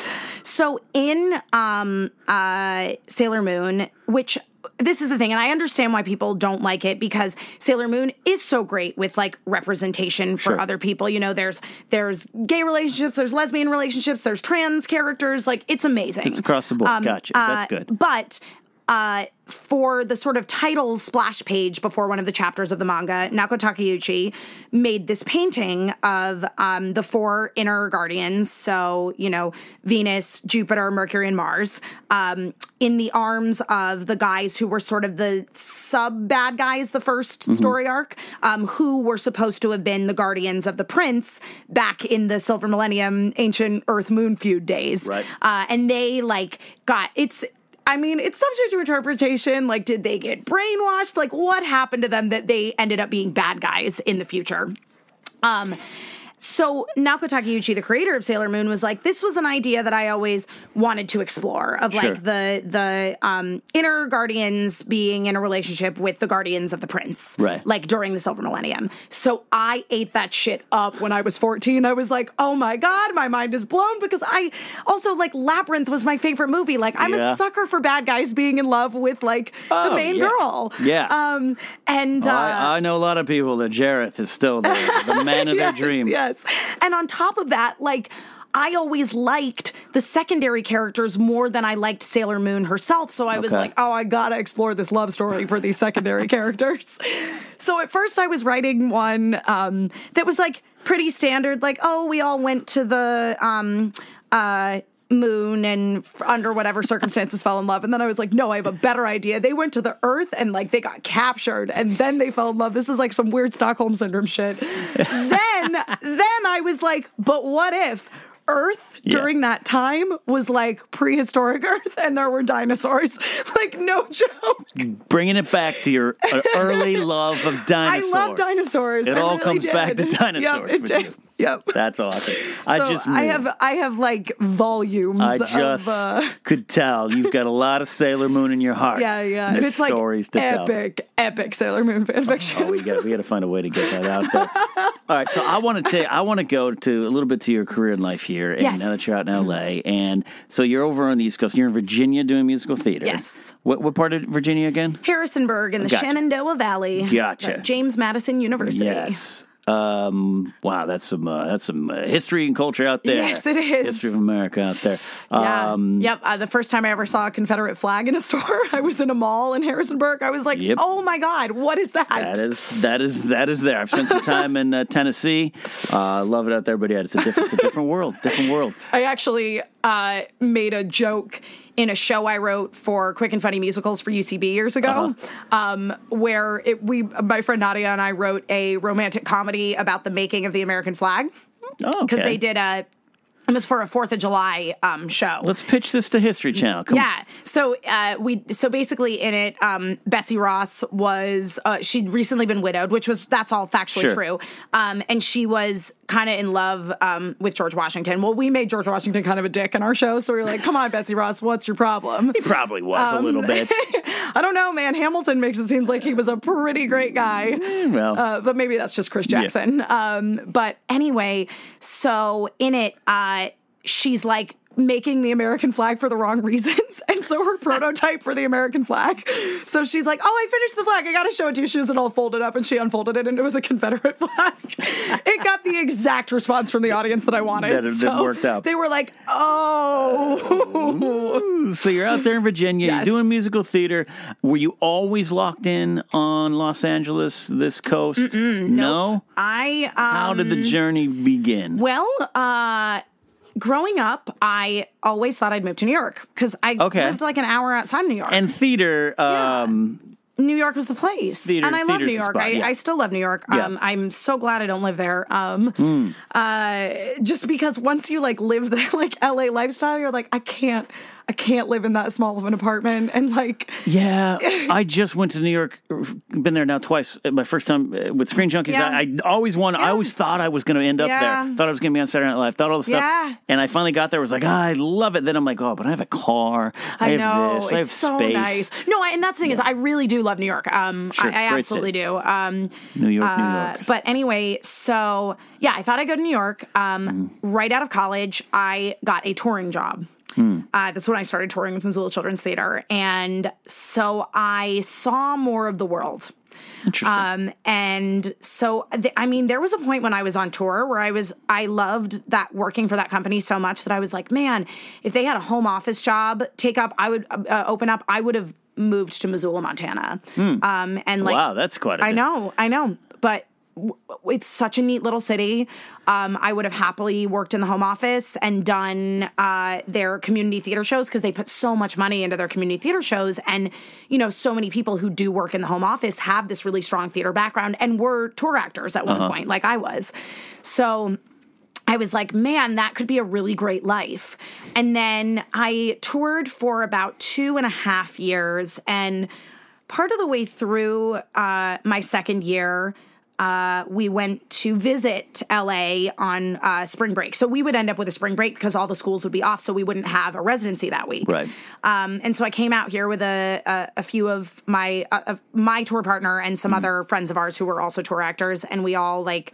So, in um, uh, Sailor Moon, which this is the thing, and I understand why people don't like it because Sailor Moon is so great with like representation for Sure. other people. You know, there's there's gay relationships, there's lesbian relationships, there's trans characters. Like it's amazing. It's across the board. gotcha. That's Uh, good. But uh, for the sort of title splash page before one of the chapters of the manga, Naoko Takeuchi made this painting of um, the four inner guardians. So, you know, Venus, Jupiter, Mercury, and Mars um, in the arms of the guys who were sort of the sub bad guys, the 1st Mm-hmm. story arc, um, who were supposed to have been the guardians of the prince back in the Silver Millennium ancient Earth Moon feud days. Right. Uh, and they like got it's I mean, it's subject to interpretation. Like, did they get brainwashed? Like, what happened to them that they ended up being bad guys in the future? Um, so Naoko Takeuchi, the creator of Sailor Moon, was like, this was an idea that I always wanted to explore of Sure. like the the um, inner guardians being in a relationship with the guardians of the prince, Right. Like during the Silver Millennium. So I ate that shit up when I was fourteen. I was like, oh my god, my mind is blown because I also like Labyrinth was my favorite movie. Like I'm Yeah. a sucker for bad guys being in love with like the Oh, main yeah. girl. Yeah. Um, and Oh, uh, I, I know a lot of people that Jareth is still the, the man of their dreams. Yes. And on top of that, like, I always liked the secondary characters more than I liked Sailor Moon herself. So I was like, oh, I gotta explore this love story for these secondary characters. So at first I was writing one um, that was like pretty standard, like, oh, we all went to the um, uh, moon and f- under whatever circumstances fell in love. And then I was like, no, I have a better idea. They went to the earth and like they got captured and then they fell in love. This is like some weird Stockholm syndrome shit. then, then I was like, but what if Earth Yeah. during that time was like prehistoric Earth and there were dinosaurs? like, no joke. Bringing it back to your uh, early love of dinosaurs. I love dinosaurs. It I all really comes back to dinosaurs Yep, it did. you. Yep. That's awesome. I so just I have I have like volumes I just of uh, could tell you've got a lot of Sailor Moon in your heart. yeah yeah and it's like stories to tell. epic epic Sailor Moon fanfiction. Oh, we got we got to find a way to get that out there. All right, so I want to take I want to go to a little bit to your career in life here, and Yes. now that you're out in L.A. and so you're over on the East Coast, you're in Virginia doing musical theater. Yes. What what part of Virginia again? Harrisonburg in the Gotcha. Shenandoah Valley. Gotcha. James Madison University. Yes. Um. Wow, that's some uh, that's some uh, history and culture out there. Yes, it is. History of America out there. Yeah. Um, yep. Uh, the first time I ever saw a Confederate flag in a store, I was in a mall in Harrisonburg. I was like, Yep. "Oh my god, what is that?" That is that is that is there. I've spent some time in uh, Tennessee. Uh, love it out there, but yeah, it's a different, it's a different world, different world. I actually, uh, made a joke in a show I wrote for Quick and Funny Musicals for UCB years ago, um, where it, we, my friend Nadia and I wrote a romantic comedy about the making of the American flag Oh, because okay. they did a. It was for a Fourth of July um, show. Let's pitch this to History Channel. Come Yeah. So uh, we so basically in it, um, Betsy Ross was uh, she'd recently been widowed, which was that's all factually Sure. true. Um, and she was kind of in love um, with George Washington. Well, we made George Washington kind of a dick in our show, so we were like, "Come on, Betsy Ross, what's your problem?" He probably was a little bit. I don't know, man. Hamilton makes it seems like he was a pretty great guy. well, Uh, but maybe that's just Chris Jackson. Um, but anyway, so in it, uh, she's like making the American flag for the wrong reasons. And so her prototype for the American flag. So she's like, Oh, I finished the flag. I got to show it to you. She was it all folded up and she unfolded it and it was a Confederate flag. it got the exact response from the audience that I wanted. That it- So worked out. They were like, Oh. so you're out there in Virginia, Yes. you're doing musical theater. Were you always locked in on Los Angeles, this coast? no. I. Um, How did the journey begin? Well, uh, growing up, I always thought I'd move to New York because I Okay. lived like an hour outside New York. and theater, um, New York was the place, Theater- and I love New York. spot, I, yeah. I still love New York. Yeah. Um, I'm so glad I don't live there. Um, Hmm. uh, just because once you like live the like LA lifestyle, you're like, I can't, I can't live in that small of an apartment, and like, Yeah, I just went to New York. Been there now twice. My first time uh, with Screen Junkies. Yeah. I, I always wanted. I always thought I was going to end up Yeah. there. Thought I was going to be on Saturday Night Live. Thought all the stuff. Yeah. And I finally got there. Was like, ah, I love it. Then I'm like, oh, but I have a car. I, I, have know this. it's I have so space. nice. No, I, and that's the thing is, I really do love New York. Um, Sure, I, it's I absolutely city. do. Um, New York, New Uh, York. but anyway, so yeah, I thought I'd go to New York. Um, Right out of college, I got a touring job. Uh, that's when I started touring with Missoula Children's Theater. And so I saw more of the world. Interesting. Um, and so, th- I mean, there was a point when I was on tour where I was, I loved that working for that company so much that I was like, man, if they had a home office job take up, I would uh, open up, I would have moved to Missoula, Montana. Um, and like, wow, that's quite. A I bit. know, I know, but it's such a neat little city. Um, I would have happily worked in the home office and done uh, their community theater shows because they put so much money into their community theater shows, and you know, so many people who do work in the home office have this really strong theater background and were tour actors at one point, like I was. So. I was like, man, that could be a really great life. And then I toured for about two and a half years. And part of the way through uh, my second year, uh, we went to visit LA on uh, spring break. So we would end up with a spring break because all the schools would be off, so we wouldn't have a residency that week. Right. Um, and so I came out here with a a, a few of my uh, of my tour partner and some other friends of ours who were also tour actors, and we all like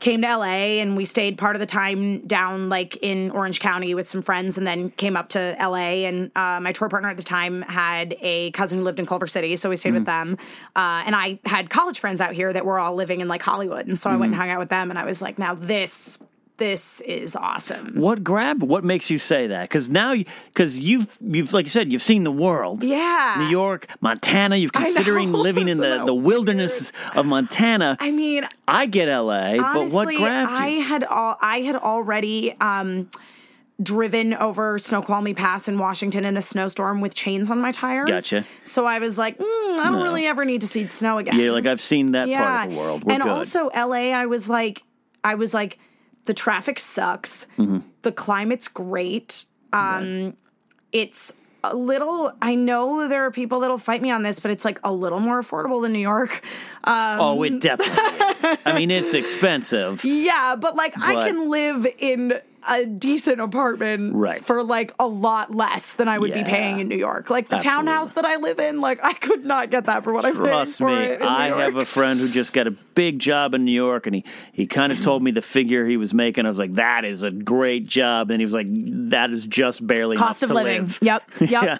came to LA and we stayed part of the time down like in Orange County with some friends and then came up to LA and uh, my tour partner at the time had a cousin who lived in Culver City so we stayed with them. Uh, and I had college friends out here that were all living in like Hollywood. And so I went and hung out with them and I was like now this this is awesome What grab? What makes you say that? Because now, because you've you've like you said, you've seen the world. yeah New York, Montana. You've I considering living in the, the wilderness of Montana. I mean I get LA, but what Honestly, grabbed you? I had all I had already um driven over Snoqualmie Pass in Washington in a snowstorm with chains on my tire. Gotcha. So I was like, mm, I don't really ever need to see snow again. yeah, like I've seen that part of the world. We're and good. also LA, I was like, I was like, the traffic sucks. Mm-hmm. The climate's great. Um, it's a little. I know there are people that'll fight me on this, but it's like a little more affordable than New York. Um, oh, it definitely is. I mean, it's expensive. yeah, but like I can live in a decent apartment Right. for like a lot less than I would be paying in New York. Like the Absolutely. townhouse that I live in, like I could not get that for what I paid Trust for me, it in New I have a friend who just got a big job in New York, and he, he kind of told me the figure he was making. I was like, "That is a great job," and he was like, "That is just barely cost of living. live." Yep, yep. Yeah.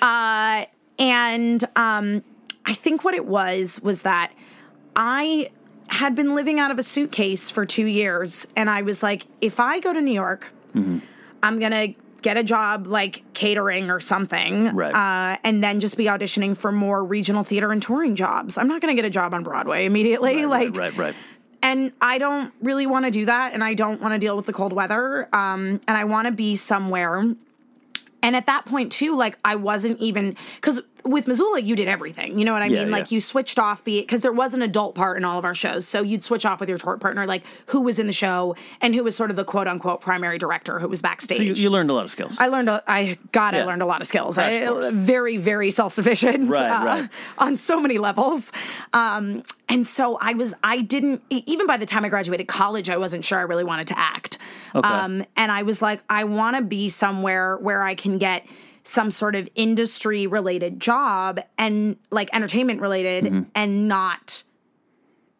Uh, and um, I think what it was was that I had been living out of a suitcase for two years, and I was like, if I go to New York, Mm-hmm. I'm gonna get a job like catering or something, Right. uh, and then just be auditioning for more regional theater and touring jobs. I'm not gonna get a job on Broadway immediately, like right, right, right. and I don't really want to do that, and I don't want to deal with the cold weather. Um, and I want to be somewhere. And at that point too, like I wasn't even because with Missoula, you did everything. You know what I Yeah, mean? Like yeah. you switched off, be because there was an adult part in all of our shows, so you'd switch off with your tour partner, like who was in the show and who was sort of the quote unquote primary director who was backstage. So you, you learned a lot of skills. I learned, a, I God, Yeah. I learned a lot of skills. I, very, very self sufficient, Right, right. on so many levels. Um, and so I was, I didn't even by the time I graduated college, I wasn't sure I really wanted to act. Okay. Um, and I was like, I want to be somewhere where I can get some sort of industry related job and like entertainment related, Mm-hmm. and not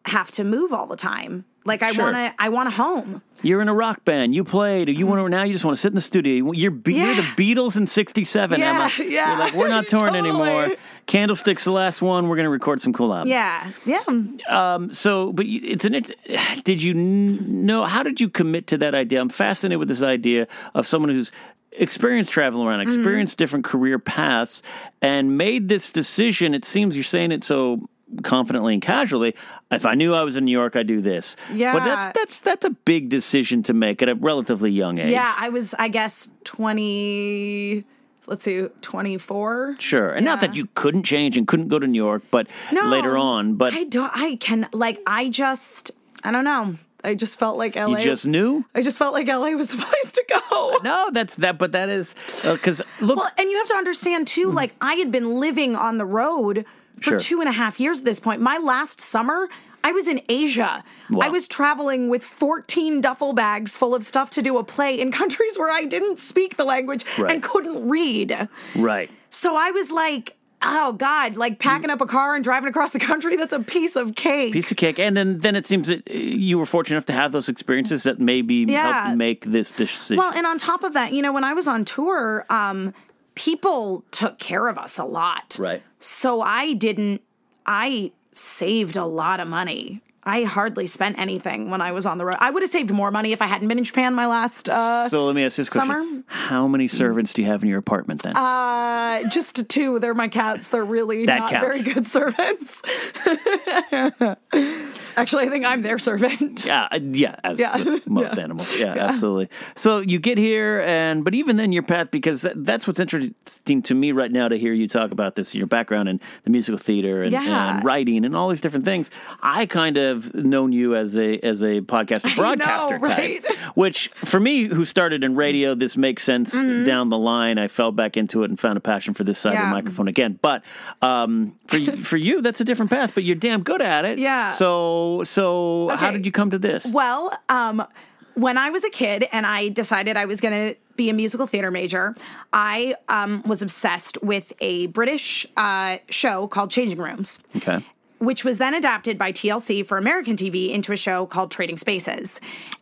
have to move all the time. Like I Sure. want to, I want a home. You're in a rock band. You played. You want to now. You just want to sit in the studio. You're Be- you're the. Beatles in '67. Yeah, Emma. yeah. You're like we're not touring Totally. anymore. Candlestick's the last one. We're going to record some cool albums. Yeah, yeah. So, but it's an. Did you know? How did you commit to that idea? I'm fascinated with this idea of someone who's experienced traveling around, Mm-hmm. experienced different career paths, and made this decision. It seems you're saying it so confidently and casually. If I knew I was in New York, I'd do this. Yeah, but that's that's that's a big decision to make at a relatively young age. Yeah, I was, I guess, 20, let's see, 24. Sure, and not that you couldn't change and couldn't go to New York, but No, later on. But I don't, I can, like, I just, I don't know. I just felt like LA. you just knew. I just felt like LA was the place to go. No, that's that. But that is uh, because look. Well, and you have to understand too, mm. like, I had been living on the road for Sure. two and a half years at this point. My last summer, I was in Asia. Wow. I was traveling with 14 duffel bags full of stuff to do a play in countries where I didn't speak the language Right. and couldn't read. right. So I was like, oh God, like packing up a car and driving across the country, that's a piece of cake. piece of cake. And then, then it seems that uh, you were fortunate enough to have those experiences that maybe Yeah. helped make this decision. well, and on top of that, you know, when I was on tour, um, people took care of us a lot. Right. So I didn't, I saved a lot of money. I hardly spent anything when I was on the road. I would have saved more money if I hadn't been in Japan my last uh so let me ask this question: summer? How many servants do you have in your apartment then? uh just two. They're my cats. They're really That not counts. very good servants. Actually, I think I'm their servant. yeah, yeah, as Yeah. with most animals. Yeah, absolutely. So you get here, and but even then, your path because that, that's what's interesting to me right now to hear you talk about this, your background in the musical theater and, Yeah. and writing and all these different things. I kind of known you as a as a podcaster broadcaster right? type, which for me, who started in radio, this makes sense down the line. I fell back into it and found a passion for this side of Mm-hmm. The microphone again. But um, for for you, that's a different path. But you're damn good at it. Yeah. So so how Okay. did you come to this? Well, um, when I was a kid and I decided I was going to be a musical theater major, I um, was obsessed with a British uh, show called Changing Rooms. Okay. Which was then adapted by TLC for American TV into a show called Trading Spaces.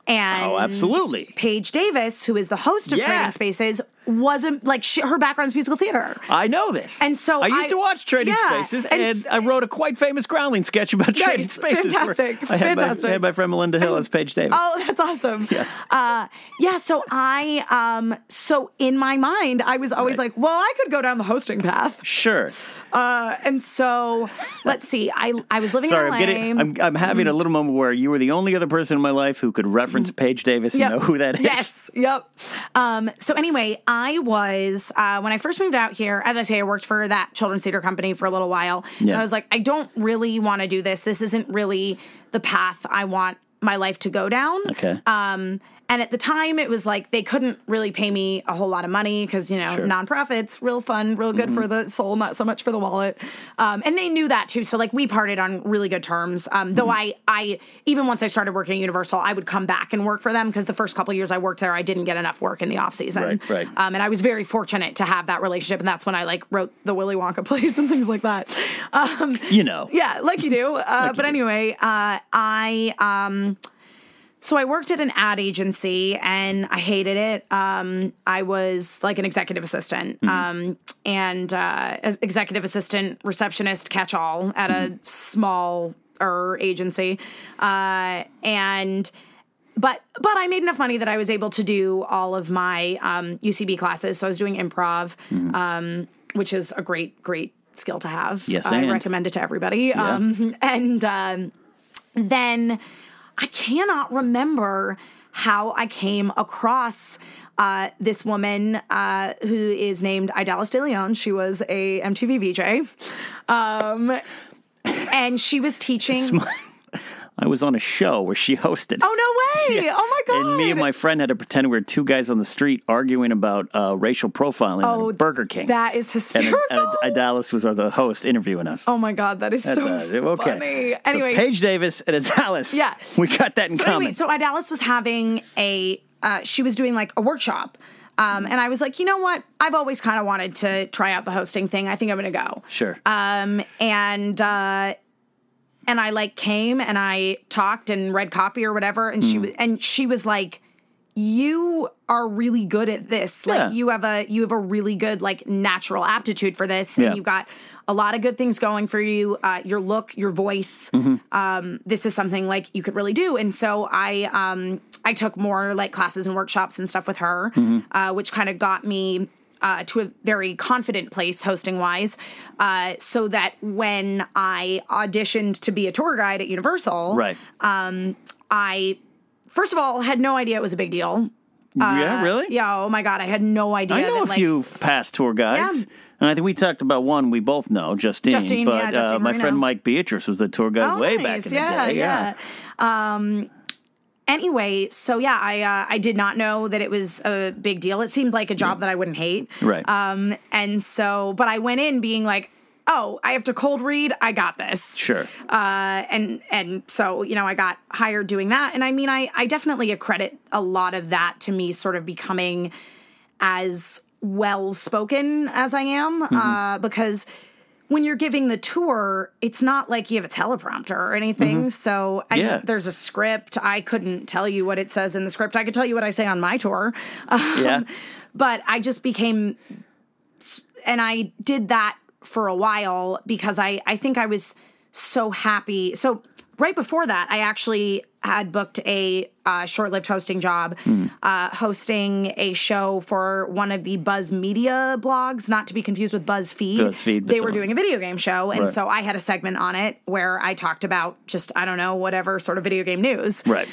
And Oh, absolutely. Paige Davis, who is the host of Yeah. Trading Spaces, wasn't like she, her background's musical theater. I know this. And so I used I- to watch Trading yeah, Spaces, and and, I wrote a quite famous Groundlings sketch about Trading. Spaces. Fantastic. I had, Fantastic. My, I had my friend Melinda Hill as Paige Davis. Oh, that's awesome. Yeah. Uh, yeah. So I, um, so in my mind, I was always Right. like, well, I could go down the hosting path. Sure. Uh, and so let's see. I I was living Sorry, in LA. I'm getting. I'm, I'm having a little moment where you were the only other person in my life who could reference Paige Davis Yep. know who that is. Yes. Yep. Um, so anyway, I was uh, when I first moved out here. As I say, I worked for that children's theater company for a little while. And Yeah. I was like, I don't really want to do this. This isn't really the path I want my life to go down. Okay. Um, and at the time, it was like they couldn't really pay me a whole lot of money because you know Sure. nonprofits, real fun, real good for the soul, not so much for the wallet. Um, and they knew that too. So like we parted on really good terms. Um, though I, I even once I started working at Universal, I would come back and work for them because the first couple years I worked there, I didn't get enough work in the off season. Right, right. Um, and I was very fortunate to have that relationship, and that's when I like wrote the Willy Wonka plays and things like that. Um, You know. yeah, like you do. Uh, you but do. anyway, uh, I um, so I worked at an ad agency and I hated it. Um, I was like an executive assistant, um, and uh, executive assistant, receptionist, catch all at a small er agency, uh, and but but I made enough money that I was able to do all of my um, UCB classes. So I was doing improv, um, which is a great great skill to have. Yes, I and. recommend it to everybody. Um, and um, then I cannot remember how I came across uh, this woman uh, who is named Idalis De Leon. She was a MTV VJ. Um, and she was teaching. I was on a show where she hosted. Oh no way! Oh my god! And me and my friend had to pretend we were two guys on the street arguing about uh, racial profiling Oh, at Burger King. that is hysterical. and, Idalis was our, the host interviewing us. oh my god, that is That's so uh, okay. funny. So Anyway, Paige Davis and Idalis. Yeah. we got that in So common. anyway, so Idalis was having a, uh, she was doing like a workshop. Um, and I was like, you know what? I've always kind of wanted to try out the hosting thing. I think I'm going to go. sure. Um, and, uh, and I like came and I talked and read copy or whatever. And Mm. she was, and she was like, you are really good at this. Like Yeah. you have a, you have a really good like natural aptitude for this. Yeah. And you've got a lot of good things going for you. Uh, your look, your voice. Mm-hmm. Um, this is something like you could really do. And so I, um, I took more like classes and workshops and stuff with her, Mm-hmm. uh, which kind of got me uh, to a very confident place hosting wise, uh, so that when I auditioned to be a tour guide at Universal, right. I first of all had no idea it was a big deal. yeah, really? uh, Yeah, oh my god, I had no idea. I know that, a like, few past tour guides. Yeah. And I think we talked about one we both know, Justine. Justine, but yeah, Justine uh, my friend Mike Beatrice was the tour guide Oh, way nice. back in yeah, the day. Yeah. Um, anyway, so yeah, I uh, I did not know that it was a big deal. It seemed like a job that I wouldn't hate. Right. Um, and so, but I went in being like, oh, I have to cold read. I got this. Sure. Uh, and and so you know, I got hired doing that. And I mean, I I definitely accredit a lot of that to me sort of becoming as well spoken as I am, Mm-hmm. uh, because when you're giving the tour, it's not like you have a teleprompter or anything. So I, Mm-hmm. Yeah. there's a script. I couldn't tell you what it says in the script. I could tell you what I say on my tour. Um, Yeah. but I just became, and I did that for a while because I, I think I was so happy. So right before that, I actually had booked a uh, short-lived hosting job, Hmm. uh, hosting a show for one of the Buzz Media blogs, not to be confused with BuzzFeed. BuzzFeed, they were doing a video game show, and Right. so I had a segment on it where I talked about just I don't know whatever sort of video game news, Right.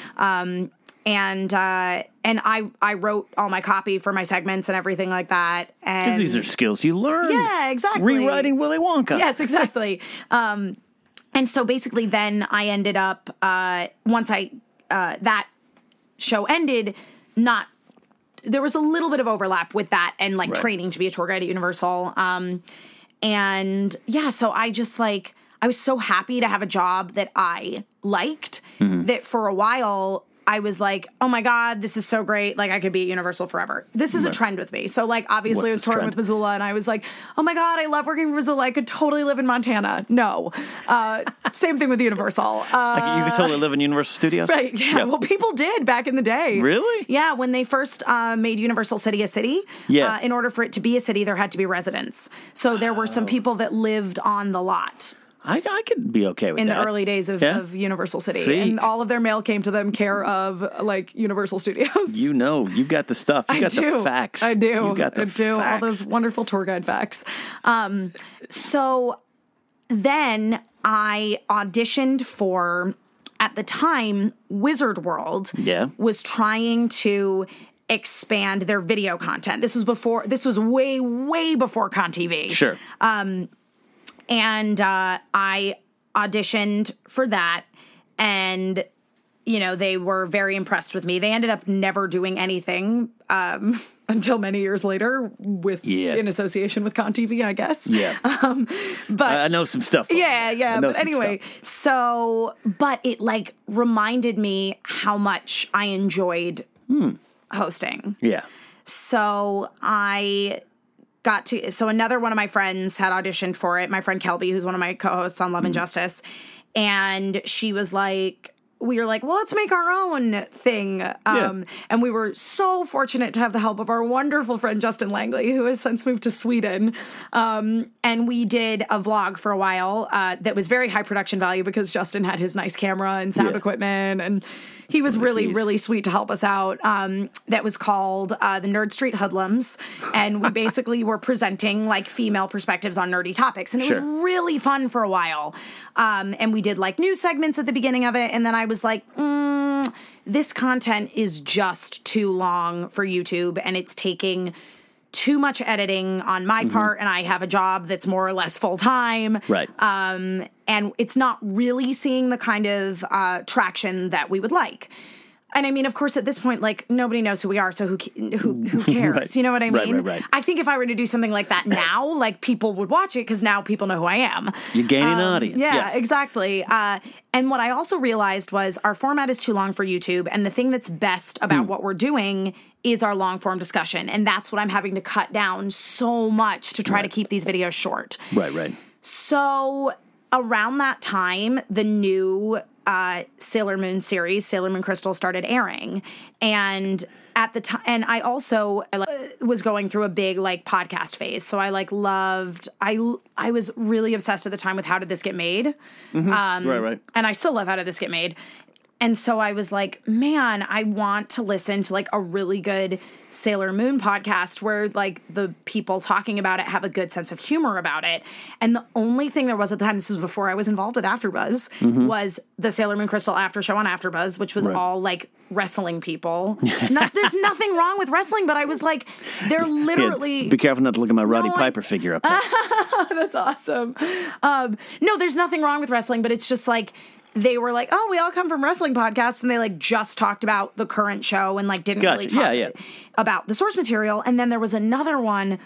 and uh, and I I wrote all my copy for my segments and everything like that. Because these are skills you learn. yeah, exactly. Rewriting Willy Wonka. Yes, exactly. um, and so basically, then I ended up uh, once I uh, that show ended, not there was a little bit of overlap with that and like Right. training to be a tour guide at Universal. Um, and yeah, so I just like I was so happy to have a job that I liked Mm-hmm. that for a while I was like, oh my God, this is so great. Like I could be at Universal forever. This is a trend with me. So like obviously I was touring trend? with Missoula and I was like, oh my God, I love working for Missoula. I could totally live in Montana. No. Uh, same thing with Universal. Uh, Like, you could totally live in Universal Studios. Right. Yeah. Yep. Well, people did back in the day. Really? Yeah. When they first uh, made Universal City a city, Yeah. uh, in order for it to be a city, there had to be residents. So there were some people that lived on the lot I, I could be okay with that. in that. the early days of, Yeah. of Universal City, See? and all of their mail came to them care of like Universal Studios. You know, you got the stuff. You I got do. the facts. I do. You got the I do. All those wonderful tour guide facts. Um, so then I auditioned for, at the time, Wizard World. Yeah. Was trying to expand their video content. This was before. This was way, way before Con TV Sure. And uh, I auditioned for that, and you know they were very impressed with me. They ended up never doing anything um, until many years later, with Yeah. in association with Con TV, I guess. yeah. but I I know some stuff. yeah. Yeah. But anyway, stuff. so but it like reminded me how much I enjoyed Hmm. hosting. Yeah. So I got to so another one of my friends had auditioned for it. My friend Kelby, who's one of my co-hosts on Love and Justice, and she was like. We were like, well, let's make our own thing. Um, And we were so fortunate to have the help of our wonderful friend Justin Langley, who has since moved to Sweden. Um, and we did a vlog for a while uh, that was very high production value because Justin had his nice camera and sound Yeah. equipment. And he was really, keys. really sweet to help us out. Um, that was called uh, the Nerd Street Hoodlums, and we basically were presenting like female perspectives on nerdy topics, and it Sure. was really fun for a while. Um, and we did like news segments at the beginning of it, and then I was like. Mm, this content is just too long for YouTube and it's taking too much editing on my Mm-hmm. part and I have a job that's more or less full time. Right. Um, and it's not really seeing the kind of uh, traction that we would like. And I mean, of course, at this point, like nobody knows who we are, so who who who cares? Right. You know what I mean? right, right. I think if I were to do something like that now, like people would watch it because now people know who I am. You're gaining an audience. Um, Yeah, yes. exactly. Uh, and what I also realized was our format is too long for YouTube, and the thing that's best about what we're doing is our long form discussion, and that's what I'm having to cut down so much to try to keep these videos short. Right, right. So around that time, the new uh, Sailor Moon series, Sailor Moon Crystal, started airing, and at the time, and I also uh, was going through a big like podcast phase. So I like loved. I I was really obsessed at the time with How Did This Get Made, um, right, right. and I still love How Did This Get Made. And so I was like, man, I want to listen to like a really good Sailor Moon podcast where like the people talking about it have a good sense of humor about it. And the only thing there was at the time, this was before I was involved at AfterBuzz, was the Sailor Moon Crystal After Show on AfterBuzz, which was Right. all like wrestling people. There's nothing wrong with wrestling, but I was like, they're Yeah, literally be careful not to look at my Roddy No, I- Piper figure up there. that's awesome. Um, no, there's nothing wrong with wrestling, but it's just like they were like, oh, we all come from wrestling podcasts, and they like just talked about the current show and like didn't really talk Yeah, yeah. about the source material. And then there was another one.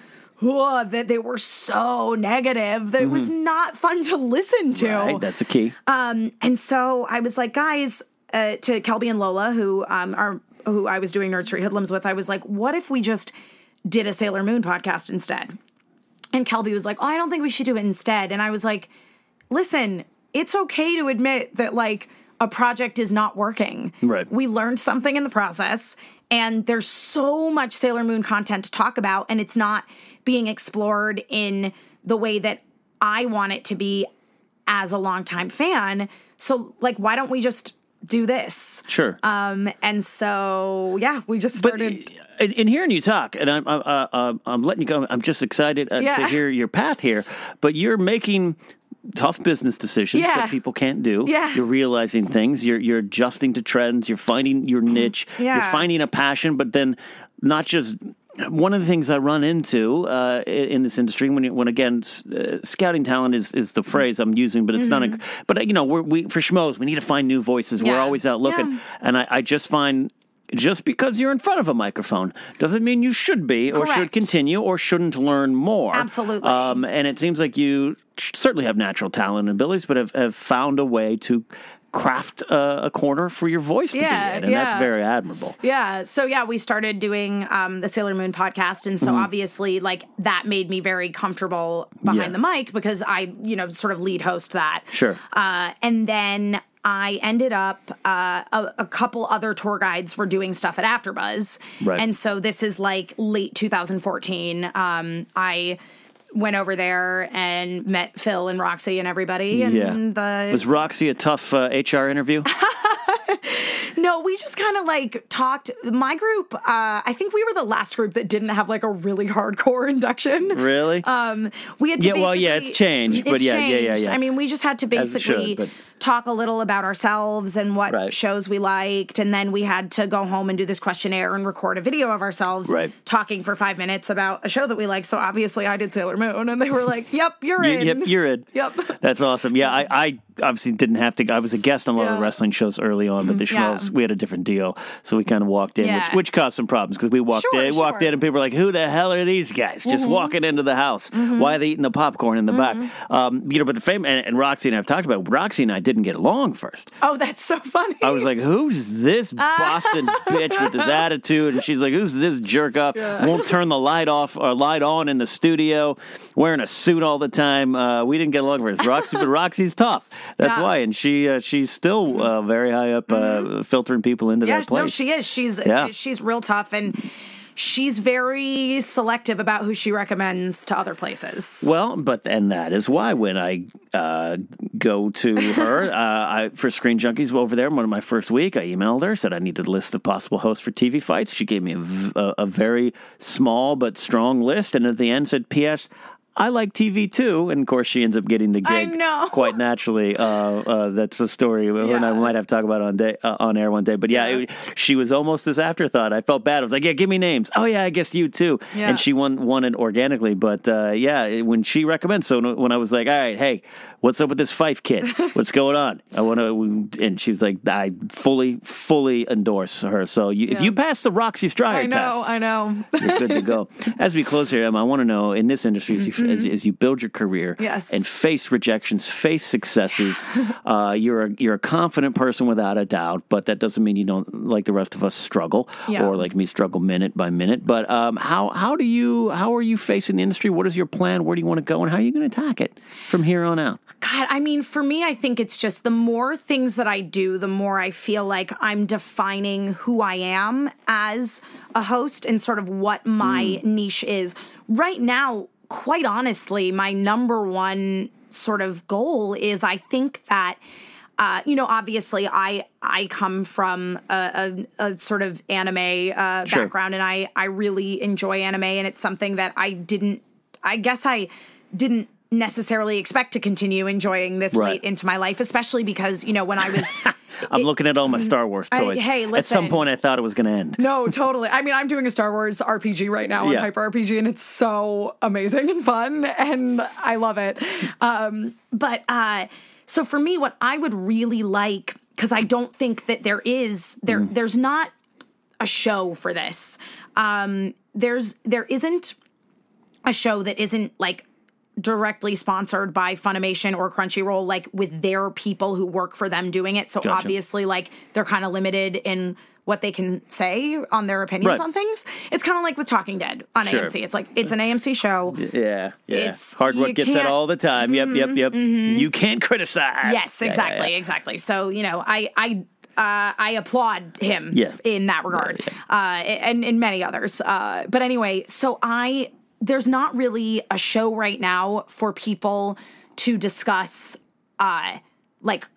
oh, that they were so negative that it was not fun to listen to. Mm-hmm. Right, that's a key. Um, and so I was like, guys, uh, to Kelby and Lola, who um, are who I was doing Nerd Street Hoodlums with, I was like, what if we just did a Sailor Moon podcast instead? And Kelby was like, oh, I don't think we should do it instead. And I was like, listen, it's okay to admit that like a project is not working. Right. We learned something in the process, and there's so much Sailor Moon content to talk about, and it's not being explored in the way that I want it to be as a longtime fan. So, like, why don't we just do this? sure. Um, and so, yeah, we just But started. in, in hearing you talk, and I'm uh, uh, I'm letting you go. I'm just excited uh, to hear your path here. But you're making tough business decisions Yeah. that people can't do. Yeah. You're realizing things. You're you're adjusting to trends. You're finding your niche. You're Mm-hmm. Finding a passion, but then not just. One of the things I run into uh, in this industry, when you- when again, uh, scouting talent is, is the phrase I'm using, but it's not. A, but uh, you know, we're, we for schmoes, we need to find new voices. We're Mm-hmm. Always out looking, Yeah. and I, I just find just because you're in front of a microphone doesn't mean you should be or should continue or shouldn't learn more. Absolutely. Um, and it seems like you certainly have natural talent and abilities, but have, have found a way to craft uh, a corner for your voice to Yeah, be in. And that's very admirable. Yeah. So yeah, we started doing um, the Sailor Moon podcast, and so Mm-hmm. obviously, like that made me very comfortable behind Yeah. the mic because I, you know, sort of lead host that. Sure. Uh, and then I ended up uh, a, a couple other tour guides were doing stuff at AfterBuzz, Right. and so this is like late 2014. Um, I went over there and met Phil and Roxy and everybody, and Yeah. the Was Roxy a tough uh, HR interview? No, we just kind of like talked. My group, uh, I think we were the last group that didn't have like a really hardcore induction. really? Um, we had to Yeah, well, yeah, it's changed, but it's yeah, yeah, yeah, yeah. I mean, we just had to should, basically but- talk a little about ourselves and what Right. shows we liked, and then we had to go home and do this questionnaire and record a video of ourselves Right. talking for five minutes about a show that we liked. So obviously, I did Sailor Moon, and they were like, "Yep, you're You- in." Yep, you're in. Yep. That's awesome. Yeah, I, I obviously didn't have to. I was a guest on a lot of Yeah. Mm-hmm. wrestling shows early on, but the Yeah. We had a different deal. So we kind of walked in, Yeah. which, which caused some problems because we walked Sure, in, walked sure. Mm-hmm. in, and people were like, "Who the hell are these guys just walking into the house? Why are they eating the popcorn in the Mm-hmm. back?" Um, you know, but the fame and, and Roxy and I've talked about. Roxy and I didn't get along first. Oh, that's so funny. I was like, "Who's this Boston bitch with this attitude?" And she's like, "Who's this jerk off? Won't turn the light off or light on in the studio, wearing a suit all the time." Uh, we didn't get along well. Roxy, but Roxy's tough. That's Yeah. why, and she uh, she's still uh, very high up, uh, filtering people into Yeah, that place. no, she is. She's Yeah. she's real tough and she's very selective about who she recommends to other places. Well, but and that is why when I uh, go to her uh, I, for Screen Junkies over there, one of my first week, I emailed her said I needed a list of possible hosts for TV fights. She gave me a very small but strong list, and at the end said, "P.S. I like TV too. And of course, she ends up getting the gig quite naturally. Uh, uh, that's a story her and I might have to talk about on day uh, on air one day. But yeah, it, she was almost this afterthought. I felt bad. I was like, yeah, give me names. Oh yeah, I guess you too. Yeah. And she won won it organically. But uh, yeah, it- when she recommends, so when I was like, all right, hey, what's up with this Fyffe kid? What's going on? I want to. And she's like, I fully fully endorse her. So you, if you pass the Roxy Striar I know, test. I know. You're good to go. As we close here, Emma, I want to know in this industry, as you, as, as you build your career Mm-hmm. Yes. and face rejections, face successes, uh, you're a, you're a confident person without a doubt. But that doesn't mean you don't, like the rest of us, struggle Yeah. or like me, struggle minute by minute. But um, how how do you how are you facing the industry? What is your plan? Where do you want to go, and how are you going to attack it from here on out? God, I mean, for me, I think it's just the more things that I do, the more I feel like I'm defining who I am as a host and sort of what my niche is. Right now, quite honestly, my number one sort of goal is I think that. Uh, you know, obviously, I I come from a, a, a sort of anime uh, Sure. background, and I I really enjoy anime, and it's something that I didn't. I guess I didn't necessarily expect to continue enjoying this Right. late into my life, especially because you know when I was. I'm looking at all my Star Wars I- toys. hey, at some point, I thought it was going to end. No, totally. I mean, I'm doing a Star Wars RPG right now on Yeah. Hyper RPG, and it's so amazing and fun, and I love it. Um, but uh, so for me, what I would really like, because I don't think that there is there, Mm. there's not a show for this. Um, there's there isn't a show that isn't like directly sponsored by Funimation or Crunchyroll, like with their people who work for them doing it. So Gotcha. obviously, like they're kind of limited in what they can say on their opinions Right. on things. It's kind of like with Talking Dead on Sure. AMC. It's like it's an AMC show. Yeah, yeah. It's- Hardwick you gets that Mm-hmm, all the time. Yep, yep, yep. You can't criticize. Yes, Yeah, yeah, exactly, yeah. exactly. So you know, I I. Uh, I applaud him Yeah. in that regard, Uh, and in many others. Uh, but anyway, so I there's not really a show right now for people to discuss, uh, like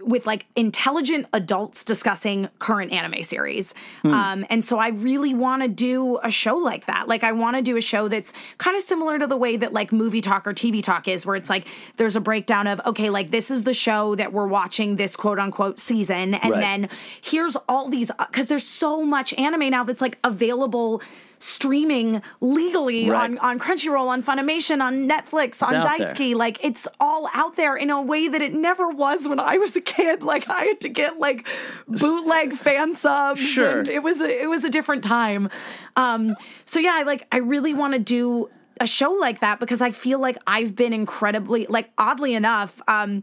with like intelligent adults discussing current anime series. Um, and so I really want to do a show like that. Like I want to do a show that's kind of similar to the way that like movie talk or TV talk is, where it's like there's a breakdown of okay, like this is the show that we're watching this quote unquote season, and Right. then here's all these because there's so much anime now that's like available streaming legally Right. on on Crunchyroll, on Funimation, on Netflix, on out there. Daisuke. Like it's all out there in a way that it never was when I was a kid. Like I had to get like bootleg fan subs. Sure. And it was a, it was a different time. Um, so yeah, I like I really want to do a show like that because I feel like I've been incredibly like oddly enough. Um,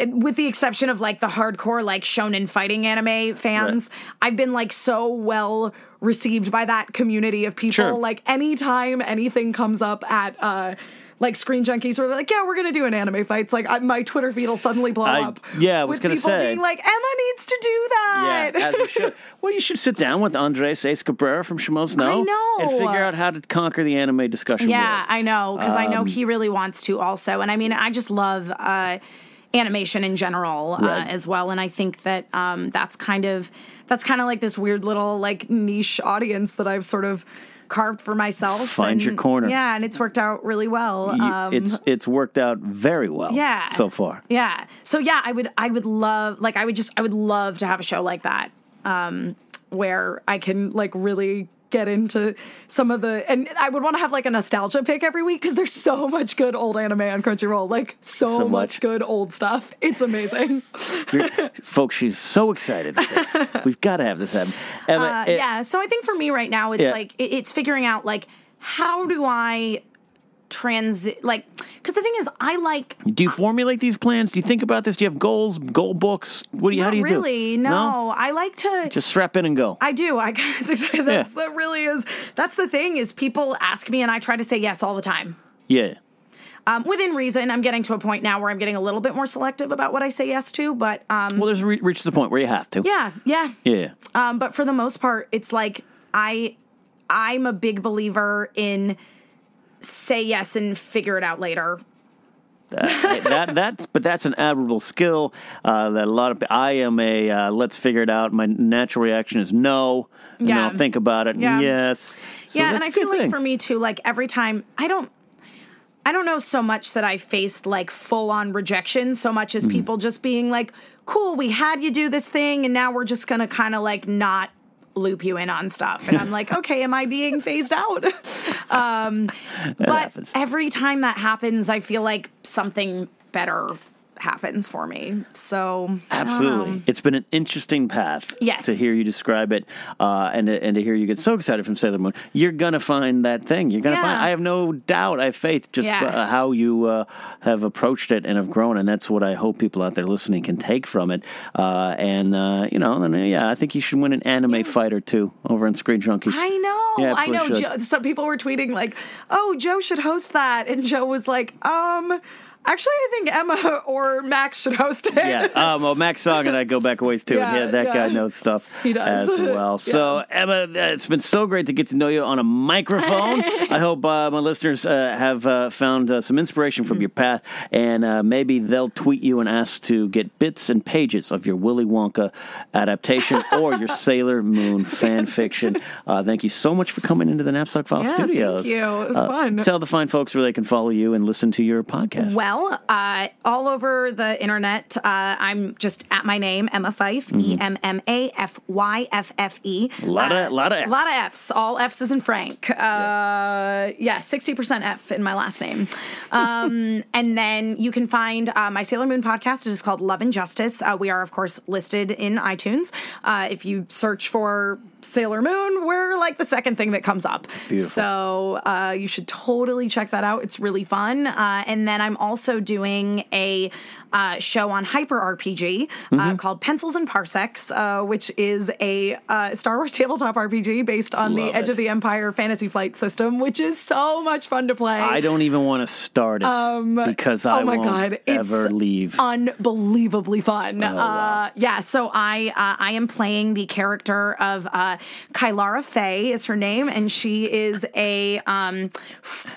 with the exception of like the hardcore like shonen fighting anime fans, I've been like so well received by that community of people. Sure. Like anytime anything comes up at uh like Screen Junkies, they're like, "Yeah, we're gonna do an anime fight." It's like I, my Twitter feed will suddenly blow I- up. yeah, I was with gonna people say. being like, "Emma needs to do that." Yeah, as you should. Well, you should sit down with Andres Ace Cabrera from Schmoes No. know. And figure out how to conquer the anime discussion Yeah, world. I know because I Um, know he really wants to also, and I mean, I just love uh, animation in general uh, as well, and I think that um, that's kind of that's kind of like this weird little like niche audience that I've sort of carved for myself. Find and- your corner. Yeah, and it's worked out really well. Um, it's it's worked out very well yeah so far. yeah so yeah i would i would love like i would just i would love to have a show like that um where i can like really get into some of the and i would want to have like a nostalgia pick every week because there's so much good old anime on crunchyroll like so, So much. much. good old stuff it's amazing Folks, she's so excited for this. We've got to have this happen. Emma, uh, it- yeah so i think for me right now it's Yeah. like it, it's figuring out like how do i transit like because the thing is i like Do you formulate these plans? Do you think about this? Do you have goals, goal books? What do you? how do you really do? no i like to Just strap in and go. I do. I that's exactly that's that really is that's the thing is people ask me and I try to say yes all the time. yeah. Um, within reason, I'm getting to a point now where I'm getting a little bit more selective about what I say yes to, but um, Well, there's re- reached the point where you have to. yeah, yeah. Yeah. Um, but for the most part, it's like I I'm a big believer in say yes and figure it out later. that, that that's but that's an admirable skill uh, that a lot of I am a uh, let's figure it out. My natural reaction is no, and Yeah. I'll think about it. Yeah. Yes, So yeah, and I feel good like for me too, like every time I don't I don't know so much that I faced like full on rejection, so much as people just being like, cool, we had you do this thing, and now we're just gonna kind of like not loop you in on stuff. And I'm like, okay, am I being phased out? um, but happens. every time that happens, I feel like something better happens for me. So Absolutely, it's been an interesting path. Yes. to hear you describe it, uh, and to, and to hear you get so excited from Sailor Moon. You're gonna find that thing. You're gonna Yeah. find. I have no doubt. I have faith. Just Yeah. uh, how you uh, have approached it and have grown, and that's what I hope people out there listening can take from it. Uh, and uh, you know, and uh, yeah, I think you should win an anime fight or two over on Screen Junkies. I know. Yeah, I know. Joe, some people were tweeting like, "Oh, Joe should host that," and Joe was like, "Um, actually, I think Emma or Max should host it." yeah. Um, well, Max Song and I go back a ways too. Yeah, yeah, that yeah. guy knows stuff He does. as well. So, Emma, uh, it's been so great to get to know you on a microphone. I hope uh, my listeners uh, have uh, found uh, some inspiration from your path, and uh, maybe they'll tweet you and ask to get bits and pages of your Willy Wonka adaptation or your Sailor Moon fan fiction. Uh, thank you so much for coming into the Knapsack File Yeah, thank Studios. you. It was Uh, fun. Tell the fine folks where they can follow you and listen to your podcast. Well, uh, all over the internet, uh, I'm just at my name, Emma Fyffe, Mm-hmm. E M M A F Y F F E. A lot of- lot of A lot of F's. All F's is in Frank. Uh, yeah, sixty percent F in my last name. Um, and then you can find uh, my Sailor Moon podcast. It is called Love and Justice. Uh, we are, of course, listed in iTunes. Uh, if you search for Sailor Moon, we're like the second thing that comes up. Beautiful. So uh, you should totally check that out. It's really fun. Uh, and then I'm also doing a uh, show on Hyper RPG uh, called Pencils and Parsecs, uh, which is a uh, Star Wars tabletop RPG based on the Love Edge it. of the Empire Fantasy Flight system, which is so much fun to play. I don't even want to start it because I oh my won't god, it's ever leave. unbelievably fun. Oh, wow. uh, yeah, so I uh, I am playing the character of uh, Kylara Faye is her name, and she is a um,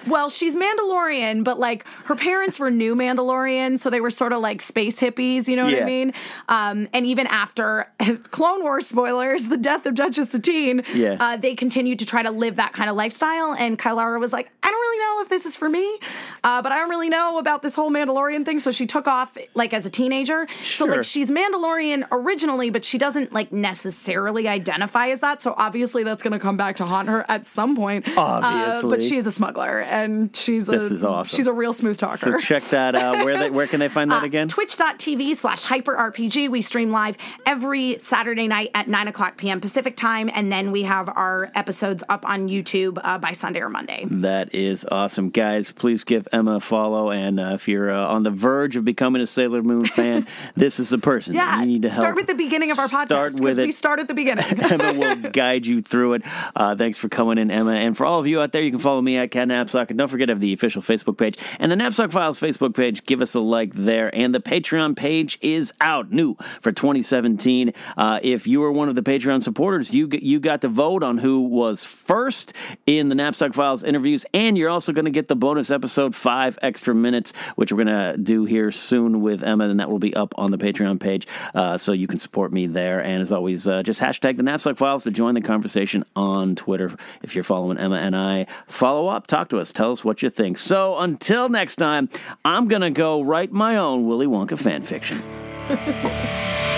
well, she's Mandalorian, but like her parents were new Mandalorian, so they were sort of like space hippies. You know what Yeah. I mean? Um, and even after Clone Wars spoilers, the death of Duchess Satine, Yeah. uh, they continued to try to live that kind of lifestyle. And Kylara was like, I don't really know if this is for me, uh, but I don't really know about this whole Mandalorian thing. So she took off like as a teenager. So like she's Mandalorian originally, but she doesn't like necessarily identify as that. So obviously that's going to come back to haunt her at some point. Uh, Obviously. but she is a smuggler and she's a is awesome. she's a real smooth talker. so check that out. Where they, where can they find that Uh, again? Twitch.tv slash hyper RPG. We stream live every Saturday night at 9 o'clock p.m. Pacific time. And then we have our episodes up on YouTube uh, by Sunday or Monday. That is awesome, guys. Please give Emma a follow, and uh, if you're uh, on the verge of becoming a Sailor Moon fan, this is the person Yeah. you need to help. Start with the beginning of our podcast. Start with because it. we start at the beginning. Emma will guide you through it. Uh, thanks for coming in, Emma. And for all of you out there, you can follow me at Cat Knapsack. And don't forget to have the official Facebook page and the Knapsack Files Facebook page. Give us a like there. And the Patreon page is out, new for 2017. Uh, if you are one of the Patreon supporters, you you got to vote on who was first in the Knapsack Files interviews, and you're also going to get the bonus episode, five extra minutes, which we're going to do here soon with Emma, and that will be up on the Patreon page, uh, so you can support me there. And as always, uh, just hashtag the Knapsack Files to join the conversation on Twitter. If you're following Emma and I, follow up, talk to us, tell us what you think. So until next time, I'm going to go write my own Willy Wonka fan fiction.